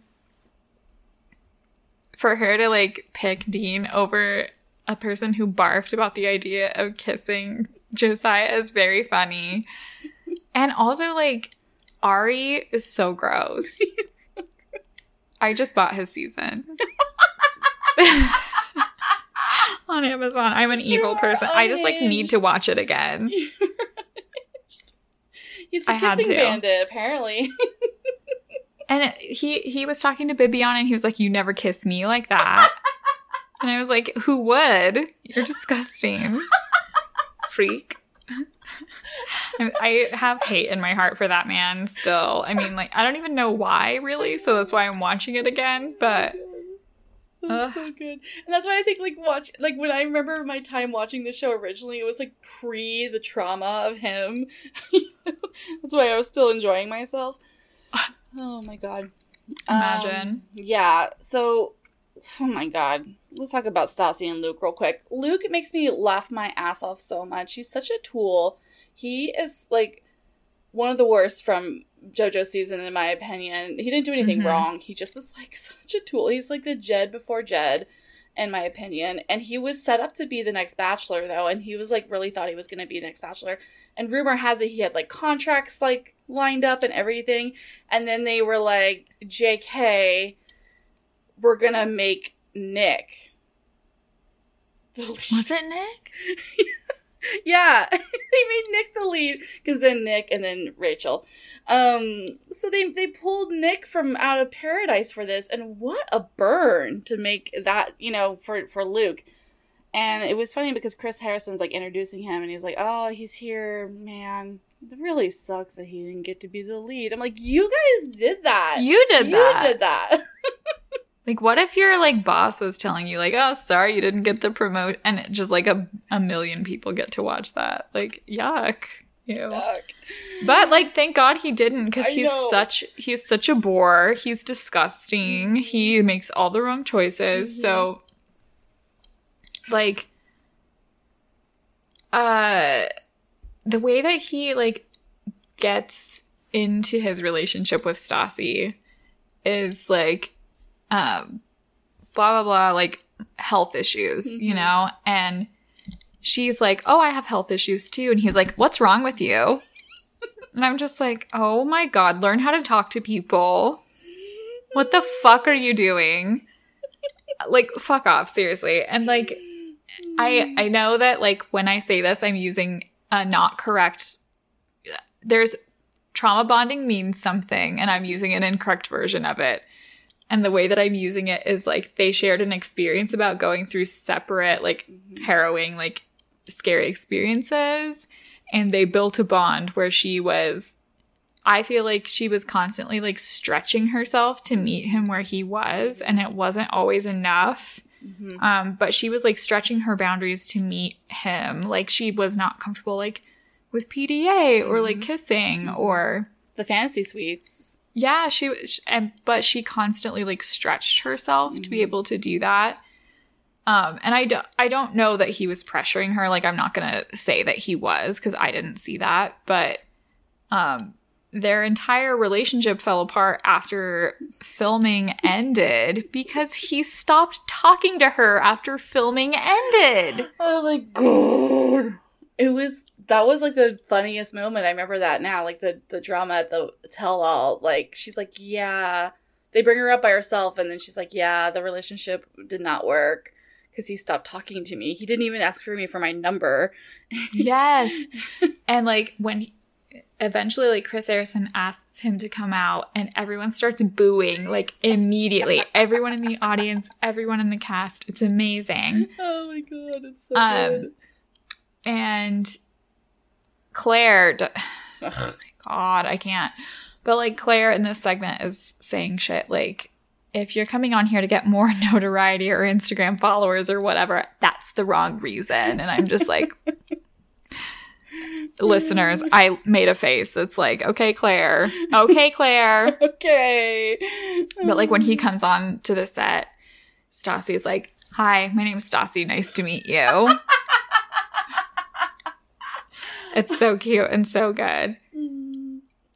for her to like pick Dean over a person who barfed about the idea of kissing Josiah is very funny. And also, like, Arie is so gross. I just bought his season. On Amazon. I'm an evil person. I just like need to watch it again. He's the I kissing bandit, apparently. And it, he he was talking to Bibiana and he was like, You never kiss me like that. And I was like, who would? You're disgusting. Freak. I- have hate in my heart for that man still. I mean, like, I don't even know why, really. So that's why I'm watching it again. But That's so good. And that's why I think like watch like when I remember my time watching the show originally, it was like pre the trauma of him. that's why I was still enjoying myself. Oh my god. Imagine. Um, yeah. So oh my god. Let's talk about Stassi and Luke real quick. Luke makes me laugh my ass off so much. He's such a tool. He is like one of the worst from JoJo season, in my opinion. He didn't do anything Mhm. wrong. He just is like such a tool. He's like the Jed before Jed, in my opinion. And he was set up to be the next Bachelor, though. And he was like really thought he was going to be the next Bachelor. And rumor has it he had like contracts like lined up and everything. And then they were like, JK, we're to make Nick. the lead." was it Nick? yeah, they made Nick the lead because then Nick and then Rachel. Um, so they they pulled Nick from out of paradise for this, and what a burn to make that you know for for Luke. And it was funny because Chris Harrison's like introducing him, and he's like, "Oh, he's here, man. It really sucks that he didn't get to be the lead." I'm like, "You guys did that. You did you that. You did that." Like, what if your like boss was telling you, like, "Oh, sorry, you didn't get the promote," and it just like a a million people get to watch that? Like, yuck. Ew. Fuck. But like, thank God he didn't, because he's know. such he's such a bore. He's disgusting. He makes all the wrong choices. So, like, uh, the way that he like gets into his relationship with Stassi is like, um, blah blah blah, like health issues, you Mhm. know, and she's like, "Oh, I have health issues too," and he's like, "What's wrong with you?" And I'm just like, "Oh my god, learn how to talk to people. What the fuck are you doing?" Like, fuck off, seriously. And like, I I know that like when I say this, I'm using a not correct. There's trauma bonding means something, and I'm using an incorrect version of it. And the way that I'm using it is like they shared an experience about going through separate, like harrowing, like scary experiences, and they built a bond where she was. I feel like she was constantly like stretching herself to meet him where he was, and it wasn't always enough. Mhm. Um, but she was like stretching her boundaries to meet him. Like she was not comfortable like with PDA or like Mhm. kissing or The fantasy suites. Yeah, she was and but she constantly like stretched herself to be Mhm. able to do that. Um, and I don't, I don't know that he was pressuring her. Like, I'm not gonna say that he was because I didn't see that. But, um, their entire relationship fell apart after filming ended because he stopped talking to her after filming ended. Oh my god. It was that was like the funniest moment. I remember that now. Like the the drama at the tell all. Like she's like, Yeah. They bring her up by herself and then she's like, Yeah, the relationship did not work. Because he stopped talking to me. He didn't even ask for me for my number. Yes. and like when he- eventually like Chris Harrison asks him to come out and everyone starts booing like immediately. everyone in the audience, everyone in the cast. It's amazing. Oh my god, it's so Um, good. And Claire d-. God, I can't. But like Claire in this segment is saying shit like if you're coming on here to get more notoriety or Instagram followers or whatever, that's the wrong reason. And I'm just like listeners, I made a face that's like, okay, Claire. Okay, Claire. Okay. But like when he comes on to the set, Stassi is like, Hi, my name is Stassi. Nice to meet you. It's so cute and so good.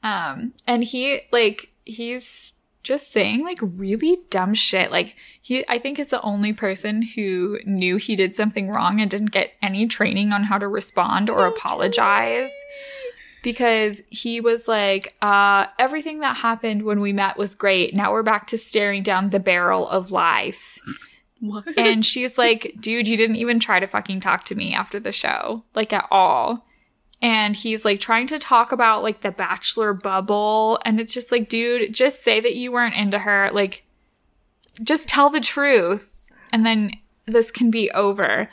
Um, and he like he's just saying like really dumb shit. Like he I think is the only person who knew he did something wrong and didn't get any training on how to respond or apologize. Because he was like, uh, everything that happened when we met was great. Now we're back to staring down the barrel of life. What? And she's like, dude, you didn't even try to fucking talk to me after the show, like at all. And he's like trying to talk about like the bachelor bubble. And it's just like, dude, just say that you weren't into her. Like, just tell the truth. And then this can be over.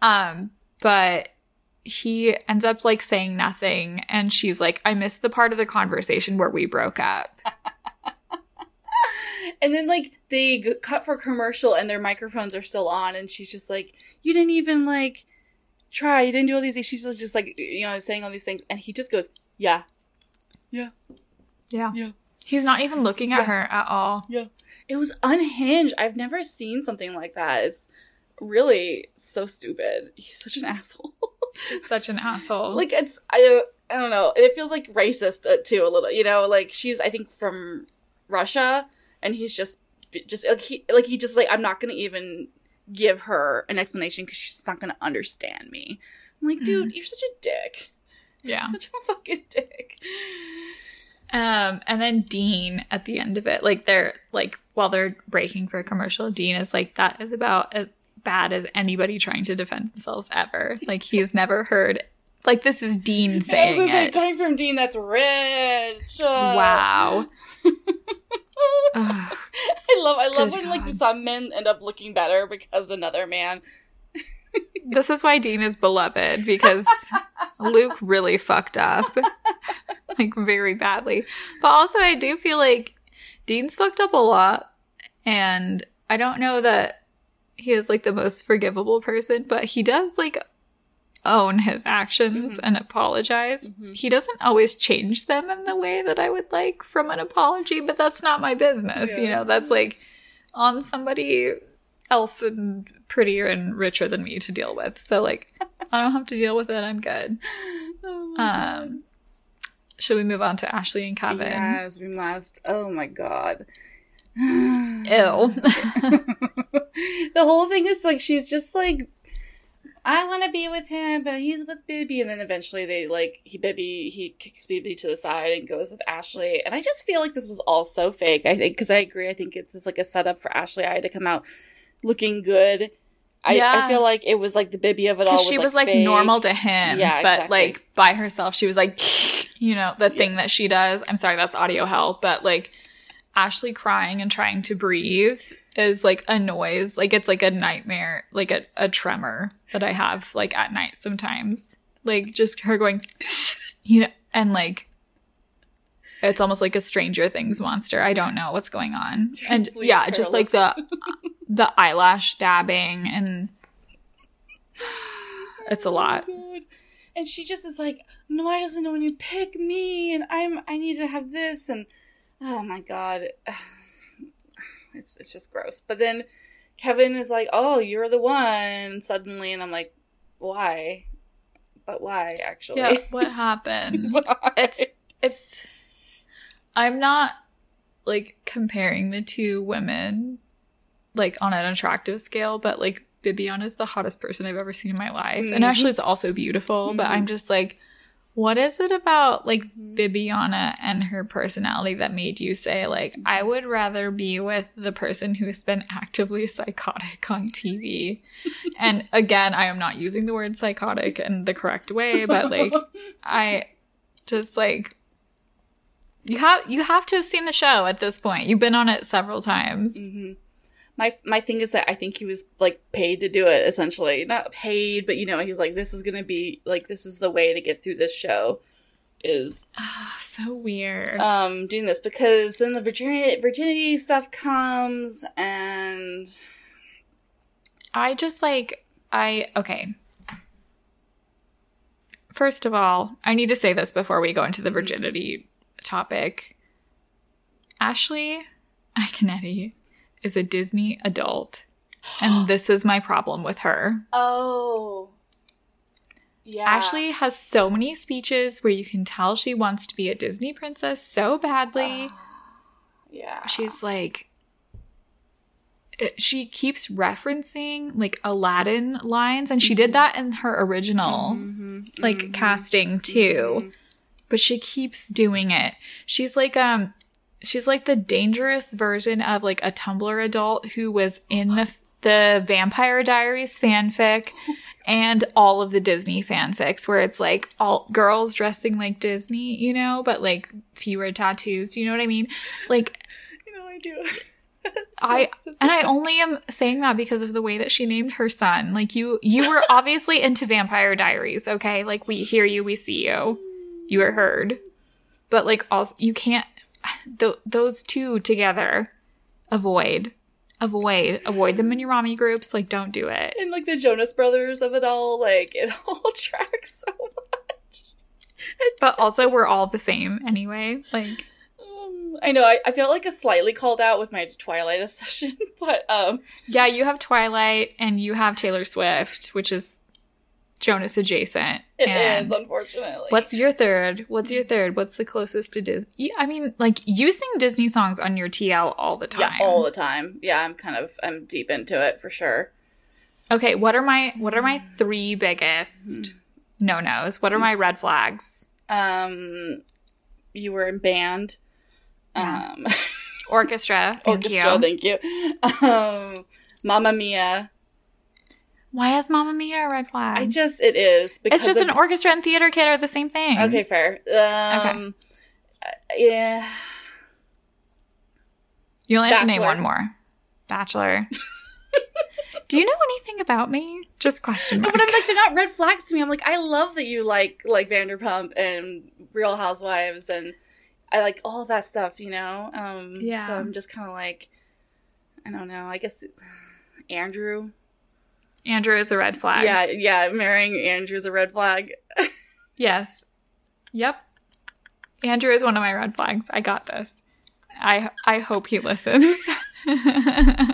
Um, but he ends up like saying nothing and she's like, I missed the part of the conversation where we broke up. And then like they cut for commercial and their microphones are still on, and she's just like, "You didn't even like try. You didn't do all these things." She's just like, you know, saying all these things, and he just goes, "Yeah, yeah, Yeah. yeah, He's not even looking at Yeah. her at all. yeah." It was unhinged. I've never seen something like that. It's really so stupid. He's such an asshole. He's such an asshole. like it's I I don't know. It feels like racist uh, too a little. You know, like she's I think from Russia, and he's just just like he like he just like I'm not gonna even give her an explanation because she's not gonna understand me. I'm like, dude, you're such a dick. yeah. Such a fucking dick. Um, and then Dean at the end of it, like they're like while they're breaking for a commercial, Dean is like, that is about as bad as anybody trying to defend themselves ever. Like he's never heard like this is Dean And I was saying it. coming from Dean, that's rich. Uh, Wow. Ugh. Ah, I love I love when like some men end up looking better because another man. this is why Dean is beloved because Luke really fucked up. like very badly. But also I do feel like Dean's fucked up a lot and I don't know that he is like the most forgivable person, but he does like own his actions and apologize. He doesn't always change them in the way that I would like from an apology, but that's not my business. You know, that's like on somebody else and prettier and richer than me to deal with. So like I don't have to deal with it. I'm good. Um should we move on to Ashley and Kevin? Yes, we must. Oh my god. Ew. the whole thing is like she's just like I want to be with him, but he's with Bibi, and then eventually they like he Bibi he kicks Bibi to the side and goes with Ashley, and I just feel like this was all so fake. I think because I agree, I think it's just like a setup for Ashley I to come out looking good. I, Yeah. I feel like it was like the Bibi of it all. Because she was like fake. normal to him, Yeah, but exactly. like by herself, she was like, you know, the thing that she does. I'm sorry, that's audio hell, but like Ashley crying and trying to breathe is like a noise. Like it's like a nightmare, like a, a tremor that I have like at night sometimes. Like just her going, you know, and like it's almost like a Stranger Things monster. I don't know what's going on. And yeah, just like the the eyelash dabbing and it's a oh lot. God. And she just is like, no, why doesn't know when you pick me? And I'm, I need to have this. And oh my god, it's it's just gross. But then Kevin is like, oh, you're the one suddenly, and I'm like, why? But why actually? Yeah, what happened? Why? it's it's I'm not like comparing the two women like on an attractive scale, but like Bibiana is the hottest person I've ever seen in my life. And Mhm. Ashley's also beautiful, but Mhm. I'm just like what is it about like Bibiana and her personality that made you say like I would rather be with the person who has been actively psychotic on TV? and again, I am not using the word psychotic in the correct way, but like I just like you have you have to have seen the show at this point. You've been on it several times. Mhm. My my thing is that I think he was like paid to do it essentially. Not paid, but you know, he's like this is going to be like this is the way to get through this show is Ah, so weird. um doing this because then the virginity virginity stuff comes and I just like I okay. First of all, I need to say this before we go into the virginity topic. Ashley Iaconetti is a Disney adult, and this is my problem with her. oh yeah Ashley has so many speeches where you can tell she wants to be a Disney princess so badly. yeah She's like, eh, she keeps referencing like Aladdin lines, and she did mm-hmm. that in her original mm-hmm. like mm-hmm. casting too. But she keeps doing it. She's like um, she's like the dangerous version of like a Tumblr adult who was in the the Vampire Diaries fanfic and all of the Disney fanfics where it's like all girls dressing like Disney, you know, but like fewer tattoos. Do you know what I mean? Like you know I do I specific. and I only am saying that because of the way that she named her son. Like you you were obviously into Vampire Diaries, okay? Like we hear you, we see you. You are heard. But like also you can't th- those two together avoid avoid avoid them in your mommy groups like don't do it. and like the Jonas Brothers of it all, like it all tracks so much. But also we're all the same anyway. Like Um, I know I, I feel like a slightly called out with my Twilight obsession, but um, yeah, you have Twilight and you have Taylor Swift, which is Jonas adjacent. it and is unfortunately. What's your third? What's your third? What's the closest to Disney? I mean, like you sing Disney songs on your TL all the time. yeah, all the time. Yeah, I'm kind of I'm deep into it for sure. okay, what are my what are my three biggest no nos? What are my red flags? Um, you were in band. Yeah. Um, Orchestra. Thank orchestra, you. thank you. Um, Mamma Mia. Why is Mamma Mia a red flag? I just it is because it's just of- an orchestra and theater kid are the same thing. Okay, fair. Um, uh, yeah. You only have to name one more. Bachelor. Do you know anything about me? Just question mark. but I'm like they're not red flags to me. I'm like I love that you like like Vanderpump and Real Housewives and I like all that stuff. You know. Um, Yeah. So I'm just kind of like I don't know. I guess Andrew. Andrew is a red flag. Yeah, yeah. Marrying Andrew is a red flag. Yes. Yep. Andrew is one of my red flags. I got this. I I hope he listens.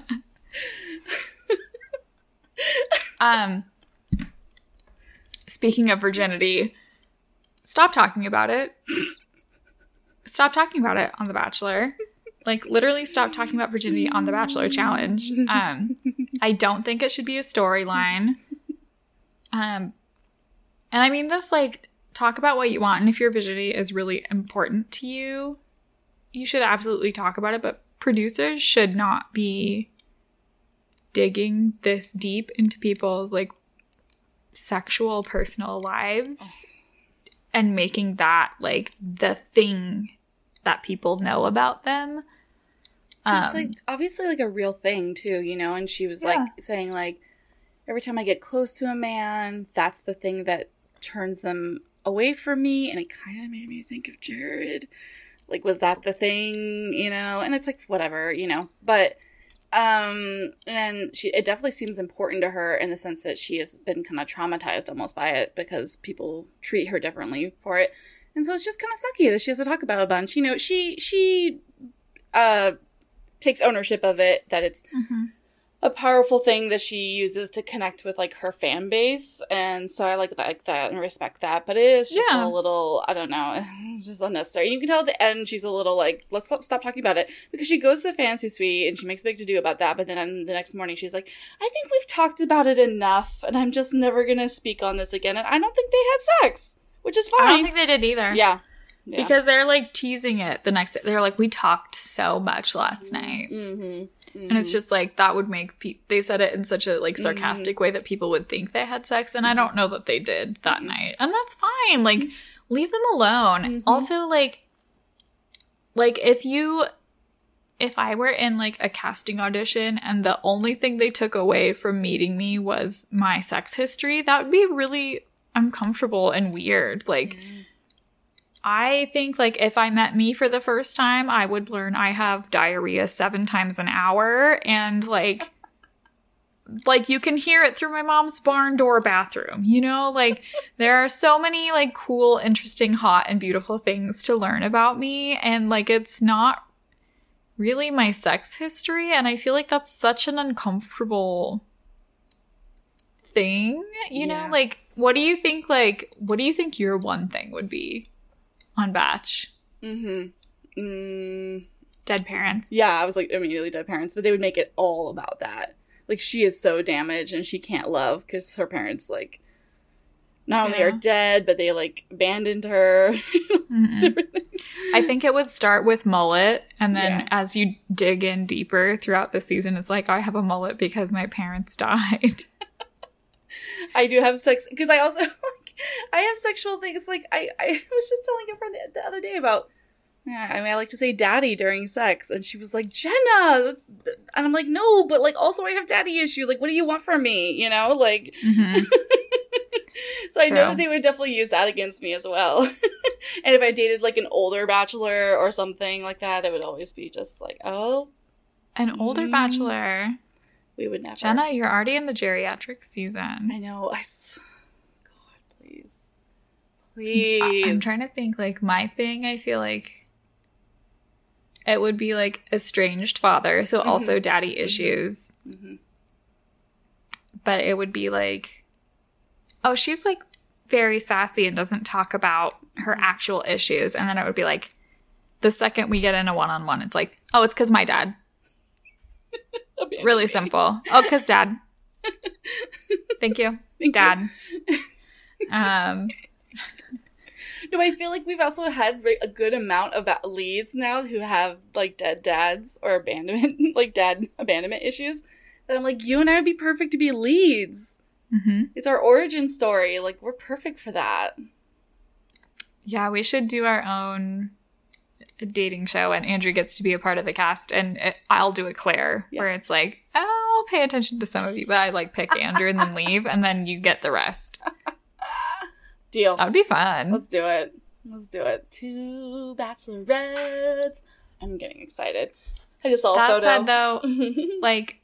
um speaking of virginity, stop talking about it. Stop talking about it on The Bachelor. Like literally stop talking about virginity on The Bachelor challenge. Um I don't think it should be a storyline. Um and I mean this like talk about what you want and if your virginity is really important to you, you should absolutely talk about it, but producers should not be digging this deep into people's like sexual personal lives and making that like the thing that people know about them. It's Um, like obviously like a real thing too, you know. And she was like saying like every time I get close to a man, that's the thing that turns them away from me, and it kind of made me think of Jared. Like, was that the thing, you know? And it's like whatever, you know. But um, and she it definitely seems important to her in the sense that she has been kind of traumatized almost by it because people treat her differently for it. And so it's just kind of sucky that she has to talk about it a bunch. You know, she she uh takes ownership of it that it's mhm. a powerful thing that she uses to connect with like her fan base. And so i like that, like that and respect that. But it is just Yeah. a little i don't know it's just unnecessary. You can tell at the end she's a little like let's stop, stop talking about it. Because she goes to the fancy suite and she makes a big to do about that. But then on the next morning she's like i think we've talked about it enough and i'm just never gonna speak on this again. And i don't think they had sex which is fine I don't think they did either. yeah yeah Because they're like teasing it the next day. They're like, we talked so much last mm-hmm. night. mm-hmm. And it's just like, that would make people, they said it in such a like mm-hmm. sarcastic way that people would think they had sex. And I don't know that they did that mm-hmm. night. And that's fine. Like, leave them alone. Also, like, like if you, if I were in like a casting audition and the only thing they took away from meeting me was my sex history, that would be really uncomfortable and weird. Like, I think like if I met me for the first time, I would learn I have diarrhea seven times an hour. And like like you can hear it through my mom's barn door bathroom. You know, like there are so many like cool, interesting, hot and beautiful things to learn about me. And like it's not really my sex history. And I feel like that's such an uncomfortable thing, you know? Like what do you think like what do you think your one thing would be on batch? mm-hmm. mm Dead parents. Yeah, I was like immediately dead parents, but they would make it all about that. Like she is so damaged and she can't love because her parents like not only are dead, but they like abandoned her. I think it would start with mullet, and then Yeah. as you dig in deeper throughout the season, it's like I have a mullet because my parents died. I do have sex because I also I have sexual things. Like I, I was just telling a friend the, the other day about Yeah, I mean, I like to say daddy during sex. And she was like, Jenna! That's... And I'm like, no, but like, also I have daddy issue. Like, what do you want from me? You know? Like, Mhm. so I know that they would definitely use that against me as well. and if I dated like an older bachelor or something like that, it would always be just like, oh, An older Mm. bachelor. we would never. Jenna, you're already in the geriatric season. I know. I. s-. Please. I'm trying to think like my thing, I feel like it would be like estranged father, so also daddy issues. Mhm. But it would be like oh, she's like very sassy and doesn't talk about her actual issues. And then it would be like the second we get in a one on one, it's like, oh, it's because my dad. Really simple. Oh, because dad. Thank you. Thank you. dad. Um, No, I feel like we've also had a good amount of leads now who have like dead dads or abandonment, like dad abandonment issues. That I'm like, you and I would be perfect to be leads. mhm. It's our origin story. Like, we're perfect for that. Yeah, we should do our own dating show, and Andrew gets to be a part of the cast, and it, I'll do a Claire, Yeah. where it's like, oh, I'll pay attention to some of you, but I like pick Andrew and then leave, and then you get the rest. Deal. That would be fun. Let's do it. Let's do it. Two bachelorettes. I'm getting excited. I just saw that said, though, like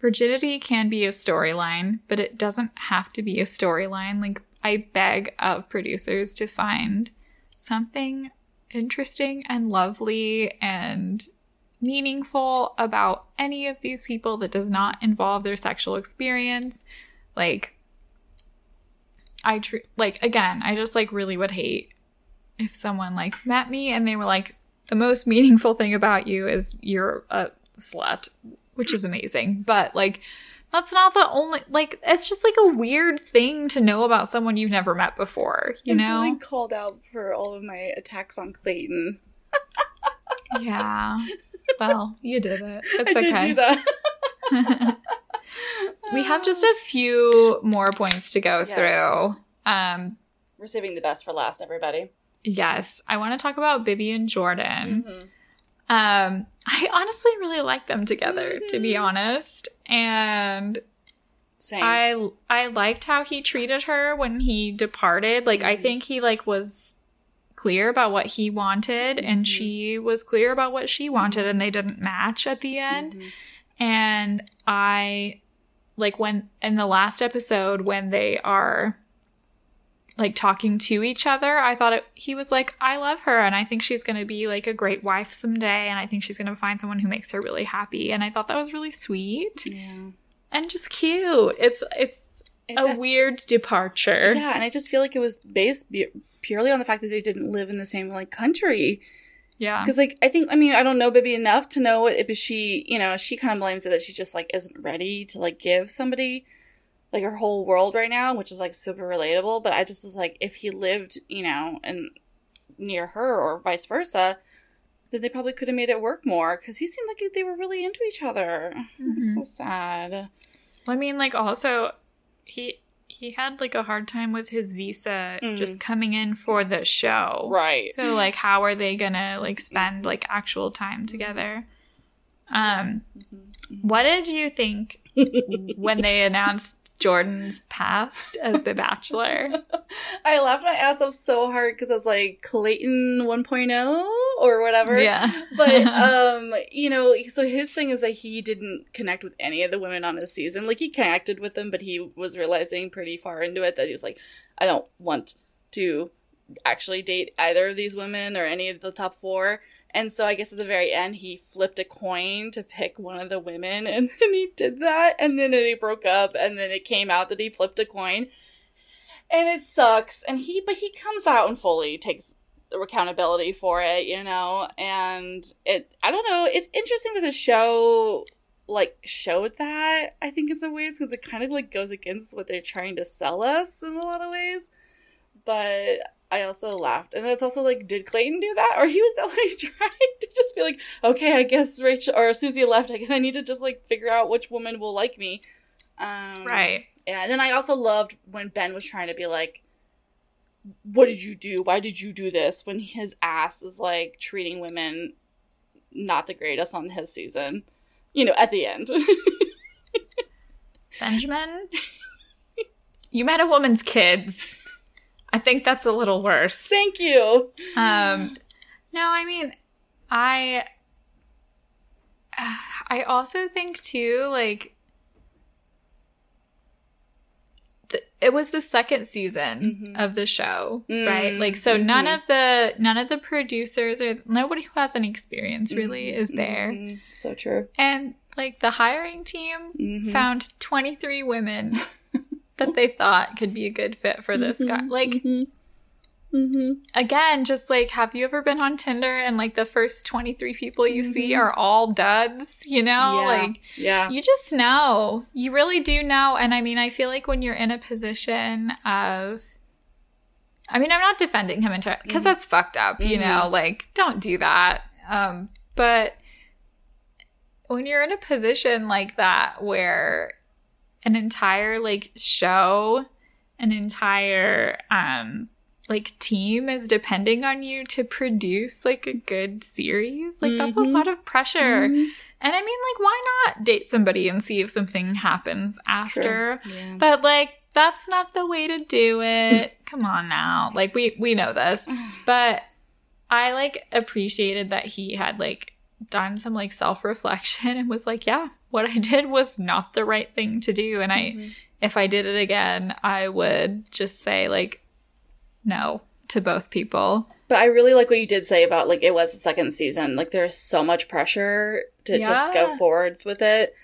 virginity can be a storyline, but it doesn't have to be a storyline. Like I beg of producers to find something interesting and lovely and meaningful about any of these people that does not involve their sexual experience. Like I tr- like again, I just like really would hate if someone like met me and they were like the most meaningful thing about you is you're a slut, which is amazing. But like that's not the only like it's just like a weird thing to know about someone you've never met before, you I'm know? really called out for all of my attacks on Clayton. yeah. Well, you did it. It's I did okay. do that. we have just a few more points to go Yes. through. Um We're saving the best for last, everybody. yes, I want to talk about Bibi and Jordan. Mhm. Um, I honestly really like them together, to be Mhm. honest. And Same. I I liked how he treated her when he departed. Like I Mhm. think he like was clear about what he wanted and Mhm. she was clear about what she wanted and they didn't match at the end. Mhm. And I like when in the last episode when they are like talking to each other, I thought it, he was like, I love her and I think she's going to be like a great wife someday and I think she's going to find someone who makes her really happy. And I thought that was really sweet Yeah. and just cute. It's it's It a just- weird departure. Yeah, and I just feel like it was based purely on the fact that they didn't live in the same like country. Yeah. Because like I think I mean I don't know Bibi enough to know if she you know she kind of blames it that she just like isn't ready to like give somebody like her whole world right now, which is like super relatable. But I just was like if he lived you know and near her or vice versa, then they probably could have made it work more because he seemed like they were really into each other. Mhm. so sad. I mean, like also he he had like a hard time with his visa Mm. just coming in for the show. Right. So like how are they gonna like spend like actual time together? Um what did you think when they announced Jordan's past as the bachelor? I laughed my ass off so hard because I was like Clayton 1.0 or whatever. yeah. But um, you know, so his thing is that he didn't connect with any of the women on his season. Like he connected with them, but he was realizing pretty far into it that he was like, I don't want to actually date either of these women or any of the top four. And so I guess at the very end he flipped a coin to pick one of the women and then he did that and then they broke up and then it came out that he flipped a coin. And it sucks. And he but he comes out and fully takes accountability for it, you know, and it I don't know, it's interesting that the show like showed that I think in some ways because it kind of like goes against what they're trying to sell us in a lot of ways. But I also laughed, and it's also like, did Clayton do that, or he was only trying to just be like, okay, I guess Rachel or Susie left. I I need to just like figure out which woman will like me. Um, right. yeah, and then I also loved when Ben was trying to be like, what did you do? Why did you do this? When his ass is like treating women not the greatest on his season, you know, at the end. Benjamin, you met a woman's kids. I think that's a little worse. Thank you. Um, no, I mean, I, I also think too, like, th- it was the second season Mhm. of the show, Mm, right? Like, so none mhm. of the none of the producers or nobody who has any experience really is there, Mhm. So true. and like the hiring team Mhm. found twenty three women that they thought could be a good fit for this guy, like Mhm. Mhm. again, just like, have you ever been on Tinder and like the first 23 people you see Mhm. are all duds, you know? Yeah. Like, yeah. you just know. You really do know. And I mean, I feel like when you're in a position of, I mean, I'm not defending him entirely because Mhm. that's fucked up, you Mhm. know? Like, don't do that. Um, but when you're in a position like that where an entire like show, an entire um like team is depending on you to produce like a good series, like that's a Mhm. lot of pressure. Mhm. And I mean, like, why not date somebody and see if something happens after? Yeah. But like, that's not the way to do it. Come on now. Like we we know this. But I like appreciated that he had like done some like self-reflection and was like, yeah, what I did was not the right thing to do and I Mhm. if I did it again, I would just say like no to both people. But I really like what you did say about like it was the second season. Like there's so much pressure to just go forward with it.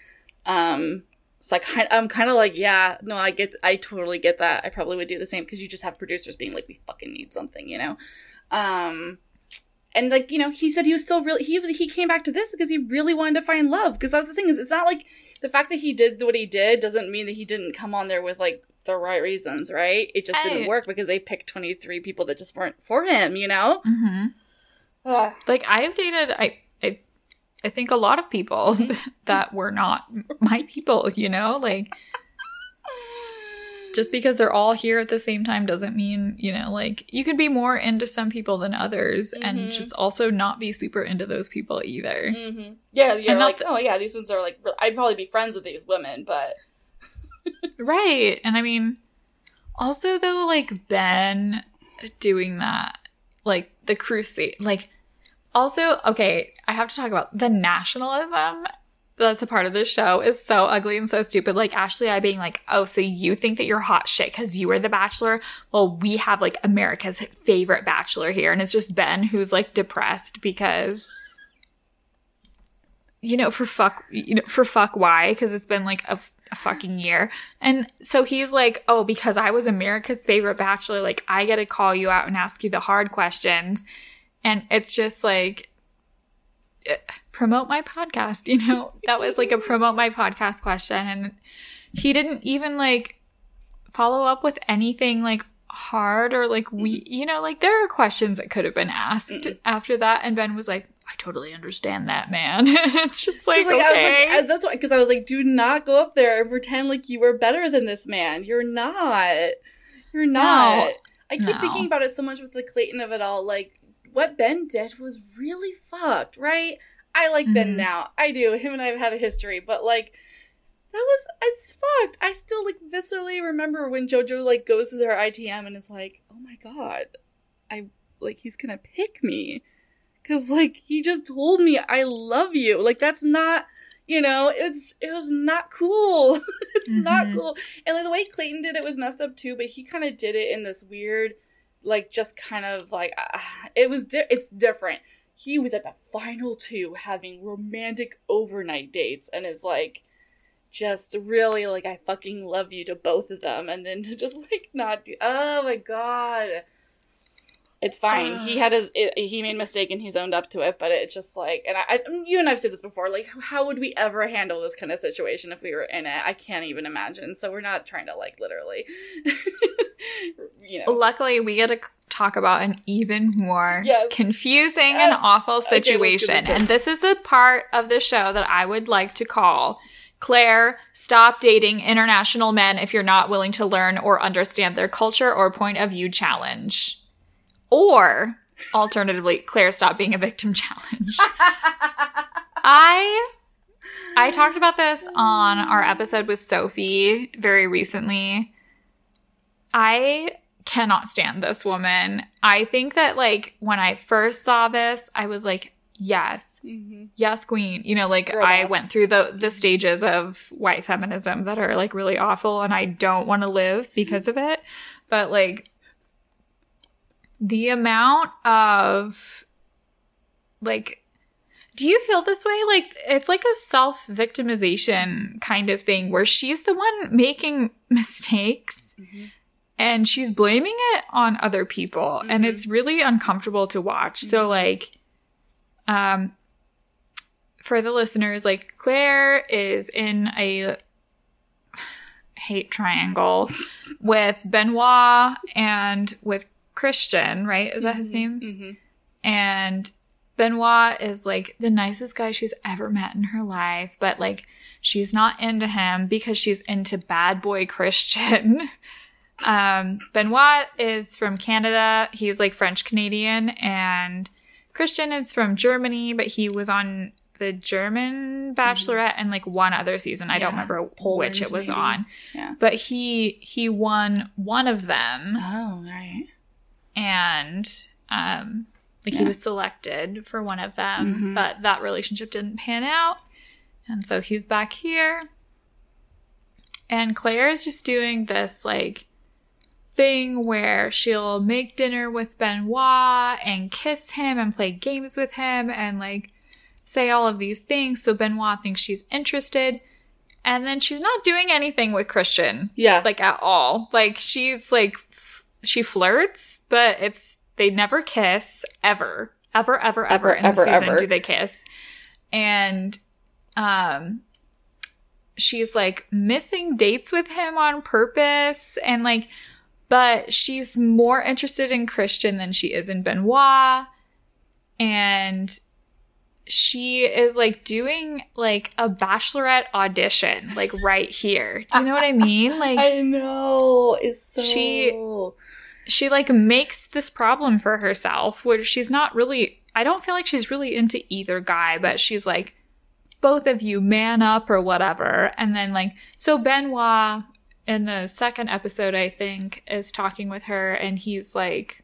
Um so I kind I'm kind of like yeah no I get I totally get that I probably would do the same because you just have producers being like we fucking need something you know, um and like you know he said he was still really he he came back to this because he really wanted to find love because that's the thing is it's not like the fact that he did what he did doesn't mean that he didn't come on there with like the right reasons right it just I- didn't work because they picked 23 people that just weren't for him you know Mm-hmm. Like I have dated I I I think a lot of people that were not my people, you know? Like just because they're all here at the same time doesn't mean, you know, like you could be more into some people than others Mhm. and just also not be super into those people either. hmm Yeah, you're And like, th- oh yeah, these ones are like, I'd probably be friends with these women, but Right. And I mean, also though, like Ben doing that, like the crusade, like also, okay, I have to talk about the nationalism that's a part of this show is so ugly and so stupid. Like Ashley I being like, oh, so you think that you're hot shit because you were the bachelor? Well, we have like America's favorite bachelor here. And it's just Ben who's like depressed because you know, for fuck, you know, for fuck why? Because it's been like a, fucking year. And so he's like, oh, because I was America's favorite bachelor, like I get to call you out and ask you the hard questions. And it's just like, promote my podcast, you know? that was like a promote my podcast question. And he didn't even like follow up with anything like hard or like we, you know, like there are questions that could have been asked Mm-mm. after that. And Ben was like, I totally understand that, man. and it's just like, like, okay. I was like, that's why, because I was like, do not go up there and pretend like you were better than this man. You're not. You're not. I keep No. thinking about it so much with the Clayton of it all. Like, what Ben did was really fucked, right? I like Ben Mhm. now. I do. Him and I have had a history, but like, that was it's fucked. I still like viscerally remember when JoJo like goes to her ITM and is like, "Oh my god, I like he's gonna pick me," because like he just told me I love you. Like that's not, you know, it was it was not cool. it's not Mhm. cool. And like the way Clayton did it was messed up too. But he kind of did it in this weird, like just kind of like uh, it was. Di- it's different. He was at the final two having romantic overnight dates and is like just really like I fucking love you to both of them and then to just like not do oh my god it's fine he uh. had his it, he made a mistake and he's owned up to it but it's just like and I, I you and I've said this before like how would we ever handle this kind of situation if we were in it I can't even imagine so we're not trying to like literally you know Luckily, we get to talk about an even more Yes. confusing Yes. and awful Okay, situation. it. and this is a part of the show that I would like to call Claire, stop dating international men if you're not willing to learn or understand their culture or point of view challenge. Or alternatively, Claire, stop being a victim challenge. I I talked about this on our episode with Sophie very recently. I cannot stand this woman. I think that like when I first saw this, I was like, yes, mm-hmm. yes, queen. You know, like Girl I went through the the stages of white feminism that are like really awful and I don't want to live because of it. But like the amount of like do you feel this way? Like it's like a self victimization kind of thing where she's the one making mistakes mm-hmm. and she's blaming it on other people and mm-hmm. it's really uncomfortable to watch. So mm-hmm. like um for the listeners, like Claire is in a hate triangle with Benoit and with Christian, right? Is that his name? Mm-hmm. And Benoit is like the nicest guy she's ever met in her life, but like she's not into him because she's into bad boy Christian. um, Benoit is from Canada. He's like French Canadian, and Christian is from Germany, but he was on the German Bachelorette and like one other season. I don't remember Poland, which it was maybe. on. Yeah. But he he won one of them Oh, right. And um like he was selected for one of them Mhm. but that relationship didn't pan out and so he's back here and claire is just doing this like thing where she'll make dinner with benoit and kiss him and play games with him and like say all of these things so benoit thinks she's interested and then she's not doing anything with christian Yeah. like at all. Like she's like she flirts, but it's they never kiss ever, ever, ever, ever, Ever, in the ever, season ever. do they kiss. And um, she's like missing dates with him on purpose, and like, but she's more interested in Christian than she is in Benoit, and she is like doing like a bachelorette audition like right here do you know what i mean like I know. It's so. She- she like makes this problem for herself where she's not really I don't feel like she's really into either guy, but she's like both of you man up or whatever. And then like so Benoit in the second episode I think is talking with her and he's like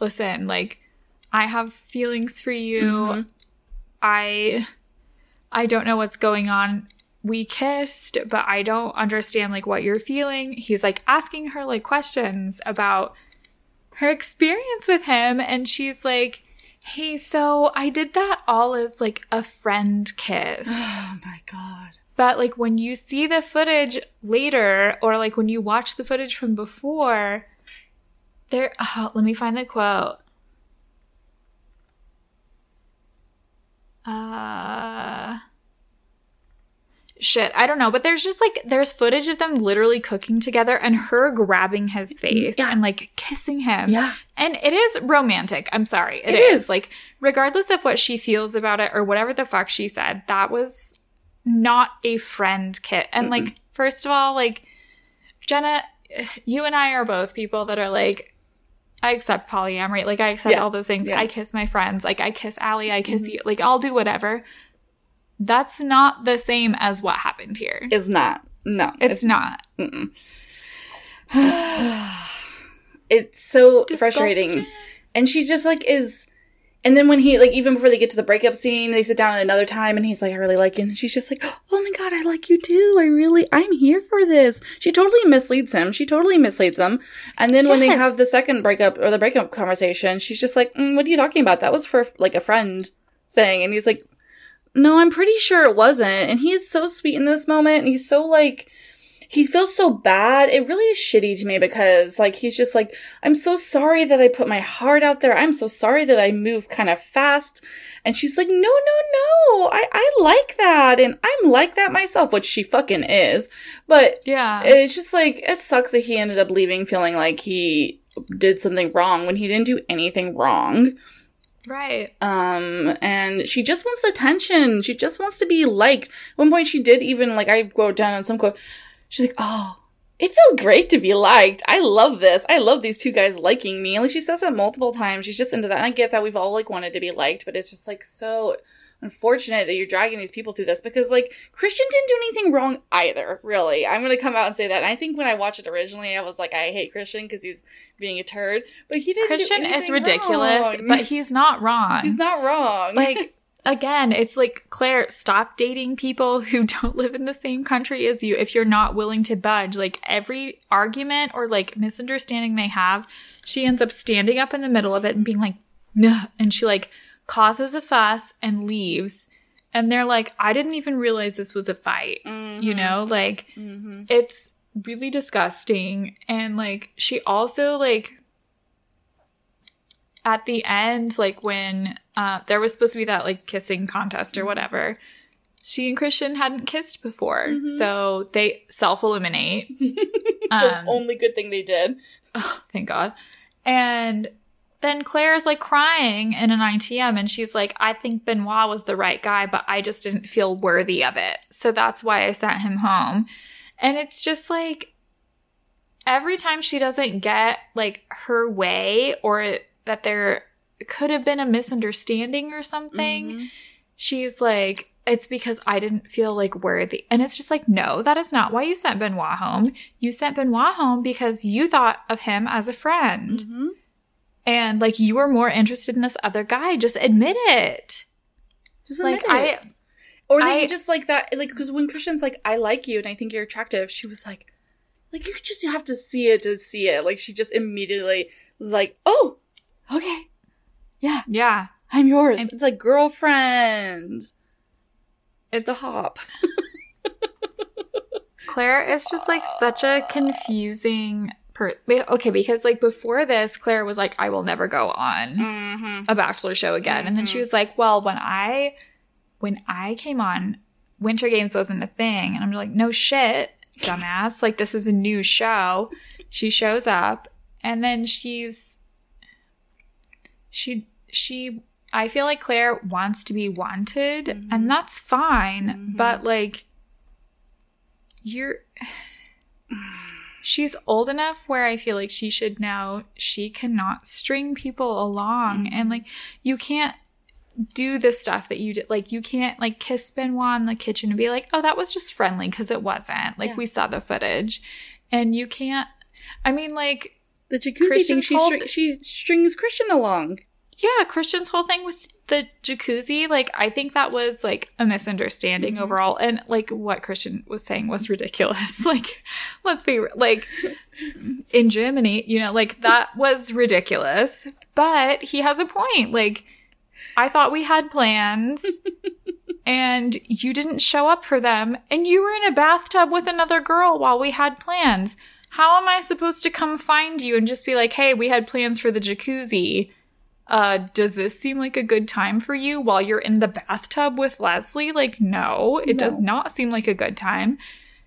listen, like I have feelings for you. Mhm. I I don't know what's going on. We kissed, but I don't understand like what you're feeling. He's like asking her like questions about her experience with him and she's like, "Hey, so I did that all as like a friend kiss." Oh my god. But like when you see the footage later, or like when you watch the footage from before, there. Oh, let me find the quote. Uh. Shit, I don't know, but there's just like there's footage of them literally cooking together and her grabbing his face Yeah. and like kissing him. Yeah. And it is romantic. I'm sorry. It is. is. Like, regardless of what she feels about it or whatever the fuck she said, that was not a friend kit. And, like, first of all, like, Jenna, you and I are both people that are like, I accept polyamory. Like, I accept Yeah. all those things. Yeah. Mm-hmm. I kiss my friends. Like, I kiss Allie. I kiss you. Like, I'll do whatever. That's not the same as what happened here. It's not. No. It's not. It's so frustrating. And she just like is and then when he like even before they get to the breakup scene, they sit down at another time and he's like, I really like you. And she's just like, Oh my god, I like you too. I really I'm here for this. She totally misleads him. She totally misleads him. And then when they have the second breakup or the breakup conversation, she's just like, mm, what are you talking about? That was for like a friend thing. And he's like, No, I'm pretty sure it wasn't. And he is so sweet in this moment, and he's so like he feels so bad. It really is shitty to me because like he's just like, I'm so sorry that I put my heart out there. I'm so sorry that I move kind of fast. And she's like, no, no, no. I, I like that. And I'm like that myself, which she fucking is. But Yeah. it's just like, it sucks that he ended up leaving feeling like he did something wrong when he didn't do anything wrong. Right. Um, and she just wants attention. She just wants to be liked. At one point, she did even like I wrote down on some quote. She's like, "Oh, it feels great to be liked. I love this. I love these two guys liking me." And like she says that multiple times. She's just into that. And I get that we've all like wanted to be liked, but it's just like so unfortunate that you're dragging these people through this because like Christian didn't do anything wrong either. Really, I'm gonna come out and say that. And I think when I watched it originally, I was like, I hate Christian because he's being a turd. But he didn't. do Christian is ridiculous, wrong. but he's not wrong. he's not wrong. like again, it's like Claire, stop dating people who don't live in the same country as you if you're not willing to budge. Like every argument or like misunderstanding they have, she ends up standing up in the middle of it and being like, no, and she like causes a fuss and leaves. And they're like, I didn't even realize this was a fight. You know, like hmm it's really disgusting and like she also like at the end like when uh there was supposed to be that like kissing contest or whatever she and christian hadn't kissed before so they self-eliminate the Um, only good thing they did. thank god and then claire's like crying in an itm and she's like i think benoit was the right guy but i just didn't feel worthy of it so that's why i sent him home and it's just like every time she doesn't get like her way or that there could have been a misunderstanding or something Mhm. she's like it's because I didn't feel like worthy. And it's just like, no, that is not why you sent Benoit home. You sent Benoit home because you thought of him as a friend. Mhm. And like you were more interested in this other guy. Just admit it. Just Like it. I or that I- you just like that, like because when Christian's like, "I like you and I think you're attractive," she was like, "Like you just have to see it to see it." Like she just immediately was like, "Oh, okay, yeah, yeah. I'm yours." And- it's like girlfriend. It's The hop. Claire is just like such a confusing per okay, because like before this, Claire was like, I will never go on. Mm-hmm. a bachelor show again and then she was like well when i when i came on winter games wasn't a thing and i'm like no shit dumbass like this is a new show she shows up and then she's she she i feel like claire wants to be wanted and that's fine but like you're she's old enough where I feel like she should now she cannot string people along and mm-hmm. like you can't do the stuff that you did like you can't like kiss Benoit in the kitchen and be like oh that was just friendly because it wasn't like Yeah. we saw the footage and you can't I mean like The jacuzzi thing. She th- she strings Christian along. yeah Christian's whole thing with the jacuzzi like I think that was like a misunderstanding mm-hmm. overall and like what Christian was saying was ridiculous like let's be like in Germany, you know, like that was ridiculous. But he has a point. Like, I thought we had plans and you didn't show up for them, and you were in a bathtub with another girl while we had plans. How am I supposed to come find you and just be like, hey, we had plans for the jacuzzi? Uh, does this seem like a good time for you while you're in the bathtub with Leslie? Like, no, it does not seem like a good time.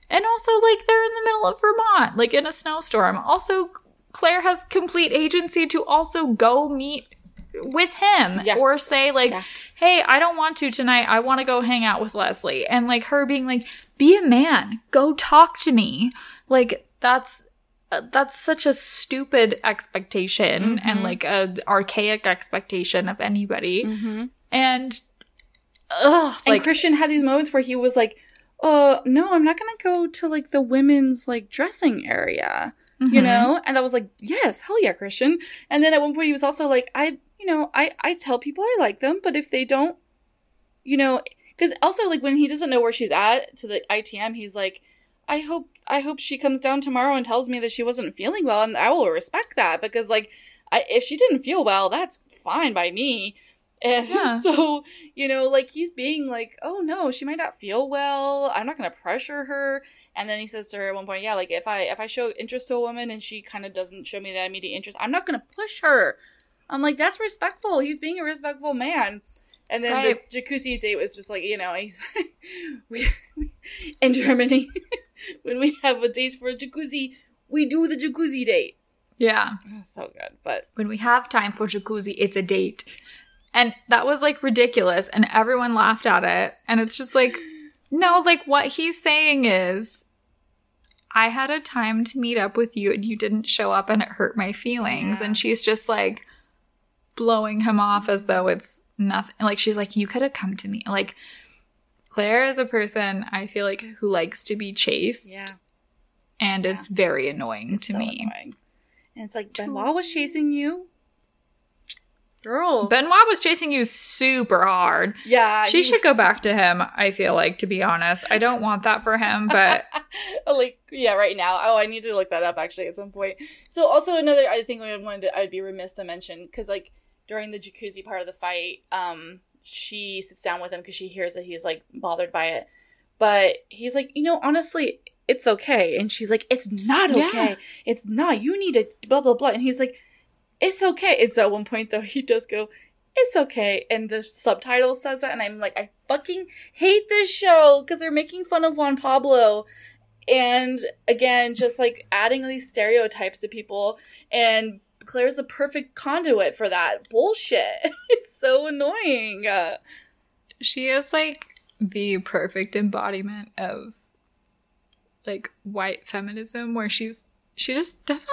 And also, like, they're in the middle of Vermont, like in a snowstorm. Also, Claire has complete agency to also go meet with him Yeah. or say, like, Yeah. hey, I don't want to tonight. I want to go hang out with Leslie. And, like, her being like, be a man, go talk to me. Like, that's. Uh, that's such a stupid expectation and like a archaic expectation of anybody. Mm-hmm. And ugh, And like Christian had these moments where he was like, "Uh, no, I'm not gonna go to like the women's like dressing area." you Mhm. know and i was like yes hell yeah christian and then at one point he was also like i you know i i tell people i like them but if they don't you know because also like when he doesn't know where she's at to the itm he's like i hope i hope she comes down tomorrow and tells me that she wasn't feeling well and i will respect that because like I, if she didn't feel well that's fine by me and Yeah. so you know like he's being like oh no she might not feel well i'm not gonna pressure her and then he says to her at one point, "Yeah, like if I if I show interest to a woman and she kind of doesn't show me that immediate interest, I'm not gonna push her." I'm like, "That's respectful. He's being a respectful man." And then Right. the jacuzzi date was just like, you know, he's we in Germany when we have a date for a jacuzzi, we do the jacuzzi date. yeah. Oh, so good, but When we have time for jacuzzi, it's a date. And that was like ridiculous and everyone laughed at it. And it's just like, no, like what he's saying is, I had a time to meet up with you and you didn't show up and it hurt my feelings. Yeah. And she's just like blowing him off as though it's nothing. Like she's like, you could have come to me. Like Claire is a person I feel like who likes to be chased. Yeah. And it's very annoying It's to so me. annoying. And it's like Benoit was chasing you. Girl. Benoit was chasing you super hard. yeah. She he- should go back to him, I feel like, to be honest. I don't want that for him, but like yeah, right now. Oh, I need to look that up actually at some point. So also another I think I wanted to, I'd be remiss to mention because like during the jacuzzi part of the fight, um, she sits down with him because she hears that he's like bothered by it, but he's like, you know, honestly, it's okay, and she's like, it's not Yeah. okay, it's not. You need to blah blah blah, and he's like, it's okay. And so at one point though, he does go. It's okay, and the subtitle says that, and I'm like, I fucking hate this show because they're making fun of Juan Pablo, and again just like adding these stereotypes to people and claire's the perfect conduit for that bullshit. It's so annoying. Uh, she is like the perfect embodiment of like white feminism where she's she just doesn't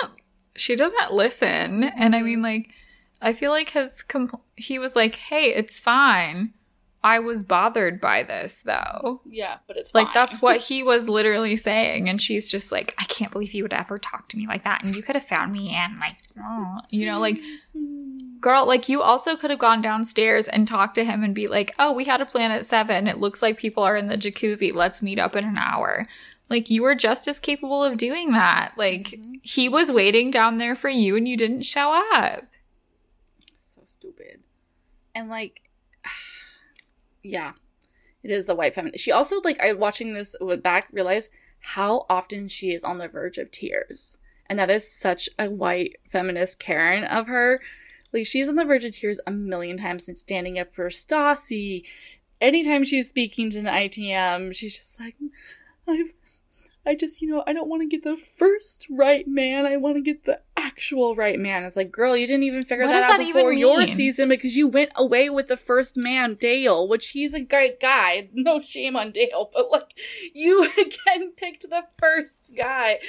she doesn't listen. And i mean like i feel like his compl- he was like hey it's fine i was bothered by this though. Yeah but it's like fine. that's what he was literally saying and she's just like i can't believe you would ever talk to me like that and you could have found me and like oh, you know like girl like you also could have gone downstairs and talked to him and be like oh we had a plan at seven. It looks like people are in the jacuzzi. Let's meet up in an hour. Like you were just as capable of doing that. Like mm-hmm. he was waiting down there for you and you didn't show up. So stupid. And like yeah. It is the white feminist she also like i watching this back realize how often she is on the verge of tears. And that is such a white feminist karen of her. Like she's on the verge of tears a million times since standing up for Stassi. Anytime she's speaking to an ITM, she's just like, I've, I just, you know, I don't want to get the first right man. I want to get the actual right man. It's like, girl, you didn't even figure What that out that before your season because you went away with the first man, Dale, which he's a great guy. No shame on Dale, but like, you again picked the first guy,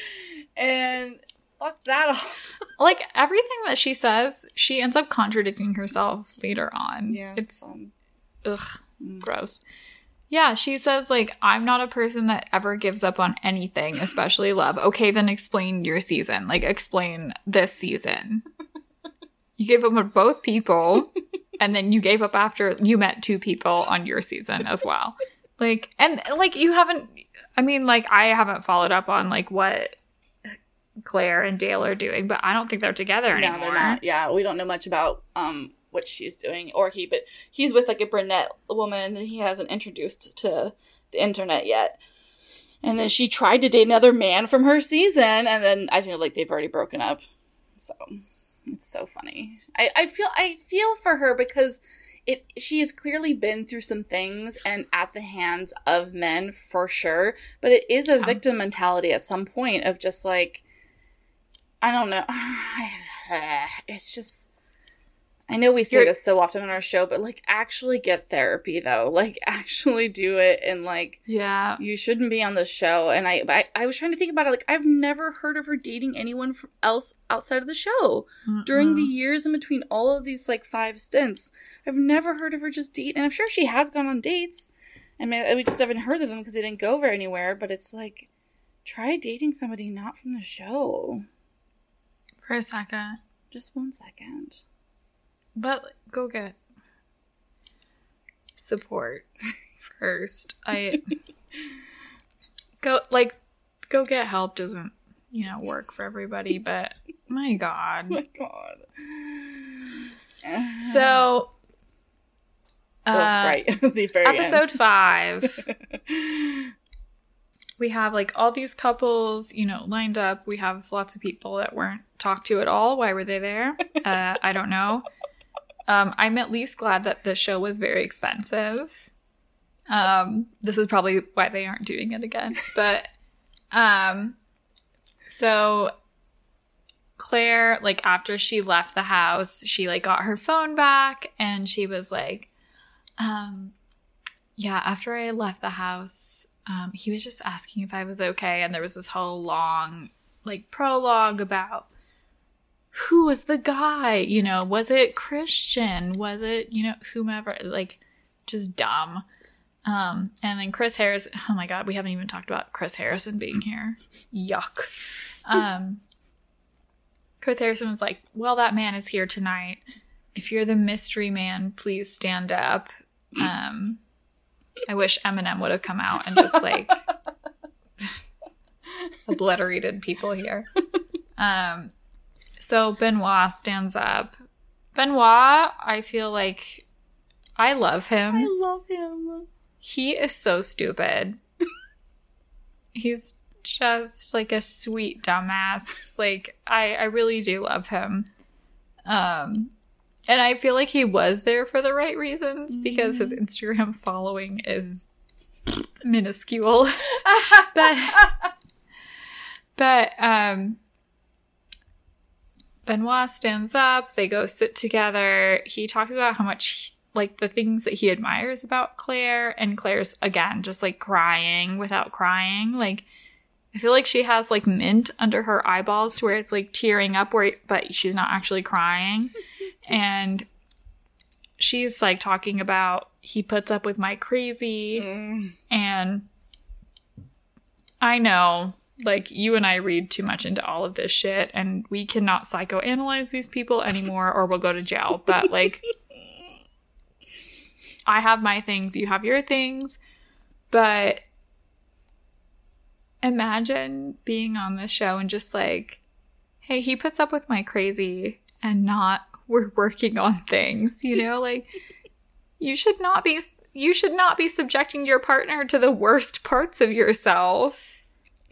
and fuck that off. like everything that she says she ends up contradicting herself later on Yeah. it's um, ugh Mm. gross yeah she says like i'm not a person that ever gives up on anything especially love. Okay then explain your season. Like explain this season. You gave up on both people and then you gave up after you met two people on your season as well. Like and like you haven't i mean like i haven't followed up on like what claire and dale are doing but i don't think they're together anymore No, they're not. Yeah, we don't know much about um what she's doing or he, but he's with like a brunette woman that he hasn't introduced to the internet yet. And then she tried to date another man from her season, and then I feel like they've already broken up. So it's so funny. I, I feel I feel for her because it she has clearly been through some things and at the hands of men for sure. But it is a victim mentality at some point of just like I don't know. It's just. I know we say You're- this so often on our show, but like, actually get therapy though. Like, actually do it, and like, yeah you shouldn't be on the show. And I, I, I was trying to think about it. Like, I've never heard of her dating anyone else outside of the show during the years in between all of these like five stints. I've never heard of her just date, and I'm sure she has gone on dates. I mean, we just haven't heard of them because they didn't go very anywhere. But it's like, try dating somebody not from the show. for a second Just one second. But go get support first. I go like go get help doesn't, you know, work for everybody, but my Oh god. my god. So Oh, uh, right, the very episode end. 5 we have like all these couples, you know, lined up. We have lots of people that weren't talked to at all. Why were they there? Uh, I don't know. Um, I'm at least glad that the show was very expensive. Um, this is probably why they aren't doing it again. But um, so Claire, like after she left the house, she like got her phone back and she was like, um, yeah, after I left the house, um, he was just asking if I was okay. And there was this whole long like prologue about who was the guy, you know, was it Christian? Was it, you know, whomever, like just dumb. Um, and then Chris Harris, oh my god, we haven't even talked about Chris Harrison being here. Yuck. Um, Chris Harrison was like, Well, that man is here tonight. If you're the mystery man, please stand up. Um, I wish Eminem would have come out and just like obliterated people here. Um, so Benoit stands up. Benoit, I feel like I love him. I love him. He is so stupid. He's just like a sweet dumbass. Like I I really do love him. Um and I feel like he was there for the right reasons because his Instagram following is minuscule. but but um Benoit stands up, they go sit together. He talks about how much like the things that he admires about Claire and Claire's again just like crying without crying. Like I feel like she has like mint under her eyeballs to where it's like tearing up where but she's not actually crying. and she's like talking about he puts up with my crazy Mm. and I know, like, you and I read too much into all of this shit, and we cannot psychoanalyze these people anymore, or we'll go to jail. But, like, I have my things, you have your things, but imagine being on this show and just like, hey, he puts up with my crazy, and not we're working on things, you know? Like, you should not be you should not be subjecting your partner to the worst parts of yourself.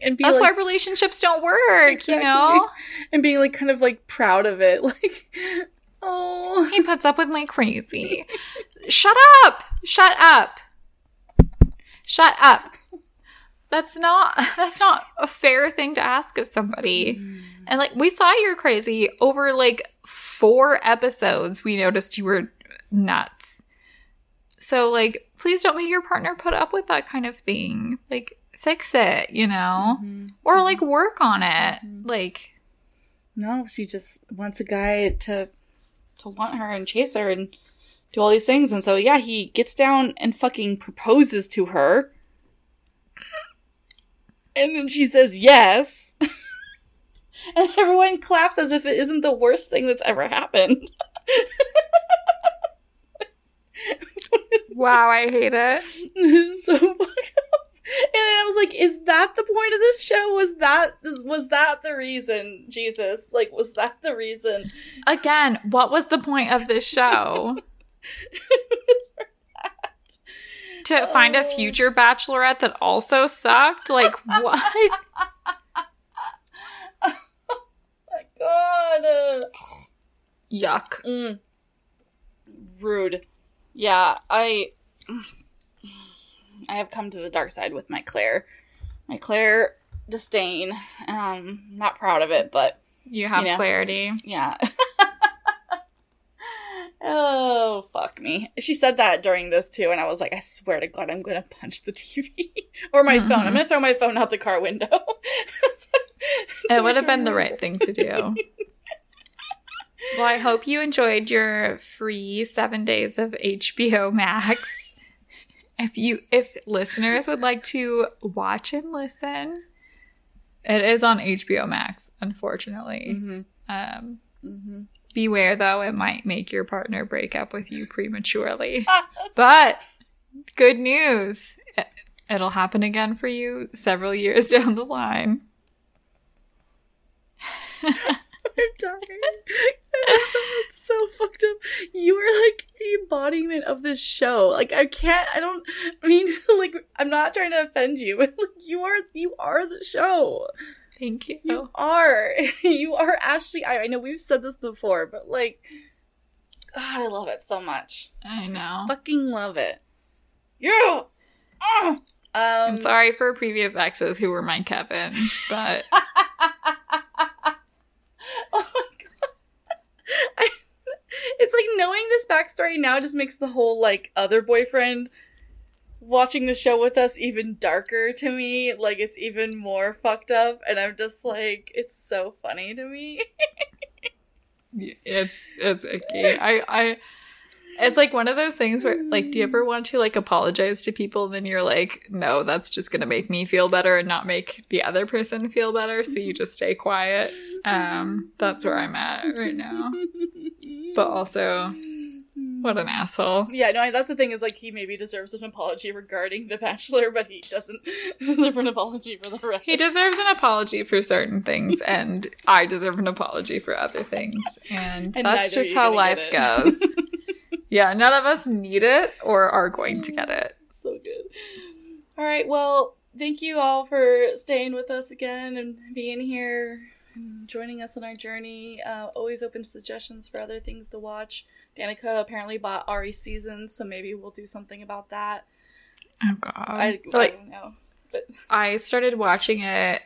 And be That's like, why relationships don't work, Exactly. you know? and being like kind of like proud of it. Like, oh, He puts up with my crazy. Shut up! Shut up! Shut up. That's not that's not a fair thing to ask of somebody. Mm. And like we saw you're crazy over like four episodes we noticed you were nuts. So like please don't make your partner put up with that kind of thing. Like fix it, you know? Mm-hmm. Or like mm-hmm. work on it. Mm-hmm. Like no, she just wants a guy to to want her and chase her and do all these things. And so yeah, he gets down and fucking proposes to her. And then she says yes. and everyone claps as if it isn't the worst thing that's ever happened. wow, I hate it. So up. And then I was like, is that the point of this show? Was that was that the reason, Jesus? Like, was that the reason? Again, what was the point of this show? to find a Oh. future bachelorette that also sucked? Like what? my God. Yuck. mm. Rude. Yeah, I I have come to the dark side with my Claire. My Claire disdain. Um, not proud of it, but You have You know. clarity. yeah. oh, fuck me. She said that during this too, and I was like, I swear to God, I'm gonna punch the TV or my phone. I'm gonna throw my phone out the car window. It would have been the right thing to do. well, I hope you enjoyed your free seven days of HBO Max. If you if listeners would like to watch and listen, it is on HBO Max, unfortunately. hmm Um hmm beware though, it might make your partner break up with you prematurely. But good news. It'll happen again for you several years down the line. I'm dying. it's so fucked up. You are like the embodiment of this show. Like I can't. I don't. I mean, like I'm not trying to offend you, but like you are. You are the show. Thank you. You are. You are Ashley. I, I know we've said this before, but like, God, I love it so much. I know. Fucking love it. Yeah. Ah! Um. I'm sorry for previous exes who were my Kevin, but oh backstory now just makes the whole like other boyfriend watching the show with us even darker to me. Like it's even more fucked up, and I'm just like, it's so funny to me. It's it's icky. I I it's like one of those things where like do you ever want to like apologize to people and then you're like no that's just going to make me feel better and not make the other person feel better so you just stay quiet um that's where i'm at right now but also what an asshole. Yeah, no, that's the thing is like he maybe deserves an apology regarding The Bachelor, but he doesn't deserve an apology for the rest. he deserves an apology for certain things and i deserve an apology for other things and, And that's just how life goes. Yeah none of us need it or are going to get it. So good. All right, well, thank you all for staying with us again and being here joining us on our journey. Uh, always open to suggestions for other things to watch. Danica apparently bought Arie seasons, so maybe we'll do something about that. oh god I, I like don't know. But I started watching it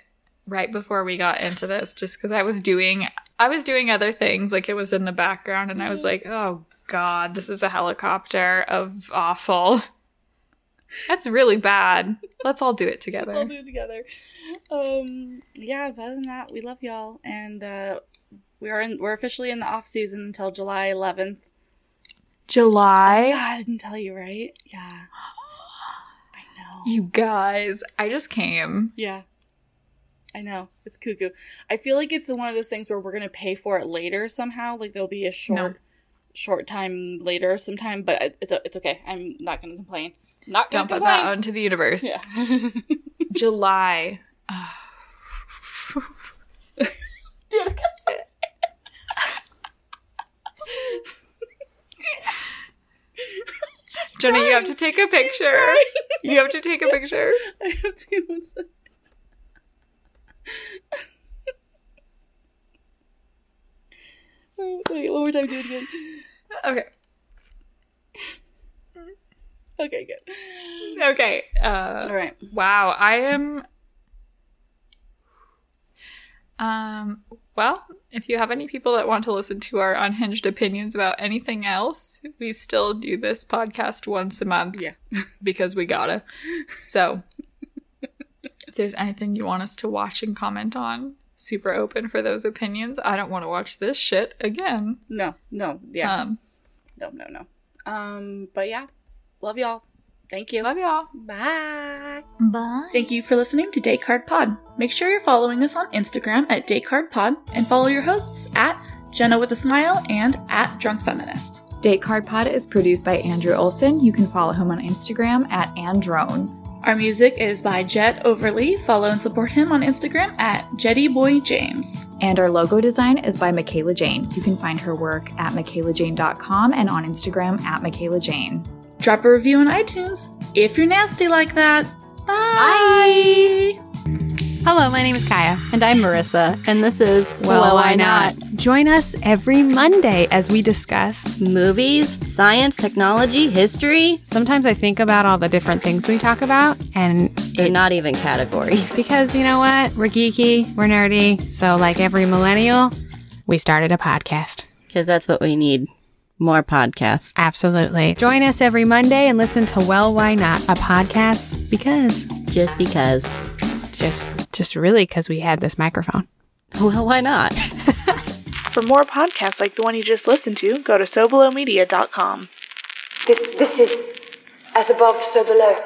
right before we got into this just because I was doing I was doing other things like it was in the background and I was like, "Oh god, this is a helicopter of awful." That's really bad. Let's all do it together. let's all do it together. Um, yeah, but other than that, we love y'all, and uh, we are in, we're officially in the off season until July 11th. July. God, I didn't tell you, right? Yeah. I know. You guys, I just came. Yeah. I know. It's cuckoo. I feel like it's one of those things where we're going to pay for it later somehow. Like there'll be a short short time later sometime, but it's it's okay. I'm not going to complain. Not going Don't to put complain. that onto the universe. Yeah. July. Dude, Jenna, you have to take a picture. You have to take a picture. I have to one sec. Wait, wait, one more time, do it again. Okay. Okay, good. Okay. Uh All right. Wow, I am. Um. Well, if you have any people that want to listen to our unhinged opinions about anything else, we still do this podcast once a month. Yeah. because we gotta. So, if there's anything you want us to watch and comment on, super open for those opinions. I don't want to watch this shit again. No, no, yeah. Um. no, no, no. Um, but yeah. Love y'all. Thank you. Love y'all. Bye. Bye. Thank you for listening to Date Card Pod. Make sure you're following us on Instagram at Date Card Pod and follow your hosts at Jenna with a Smile and at Drunk Feminist. Date Card Pod is produced by Andrew Olson. You can follow him on Instagram at Androne. Our music is by Jet Overly. Follow and support him on Instagram at JettyBoyJames. And our logo design is by Michaela Jane. You can find her work at michaelajane.com and on Instagram at Michaela Jane. Drop a review on iTunes if you're nasty like that. Bye. Hello, my name is Kaya. And I'm Marissa, and this is Well, why not? Join us every Monday as we discuss. Movies, science, technology, history. Sometimes I think about all the different things we talk about, and They're not even categories. because you know what? We're geeky, we're nerdy, so like every millennial, we started a podcast. Because that's what we need. More podcasts. Absolutely. Join us every Monday and listen to Well, Why Not? A podcast because Just because. just just really because we had this microphone. Well, why not? For more podcasts like the one you just listened to, go to SoBelowMedia.com. This, this is as above, so below.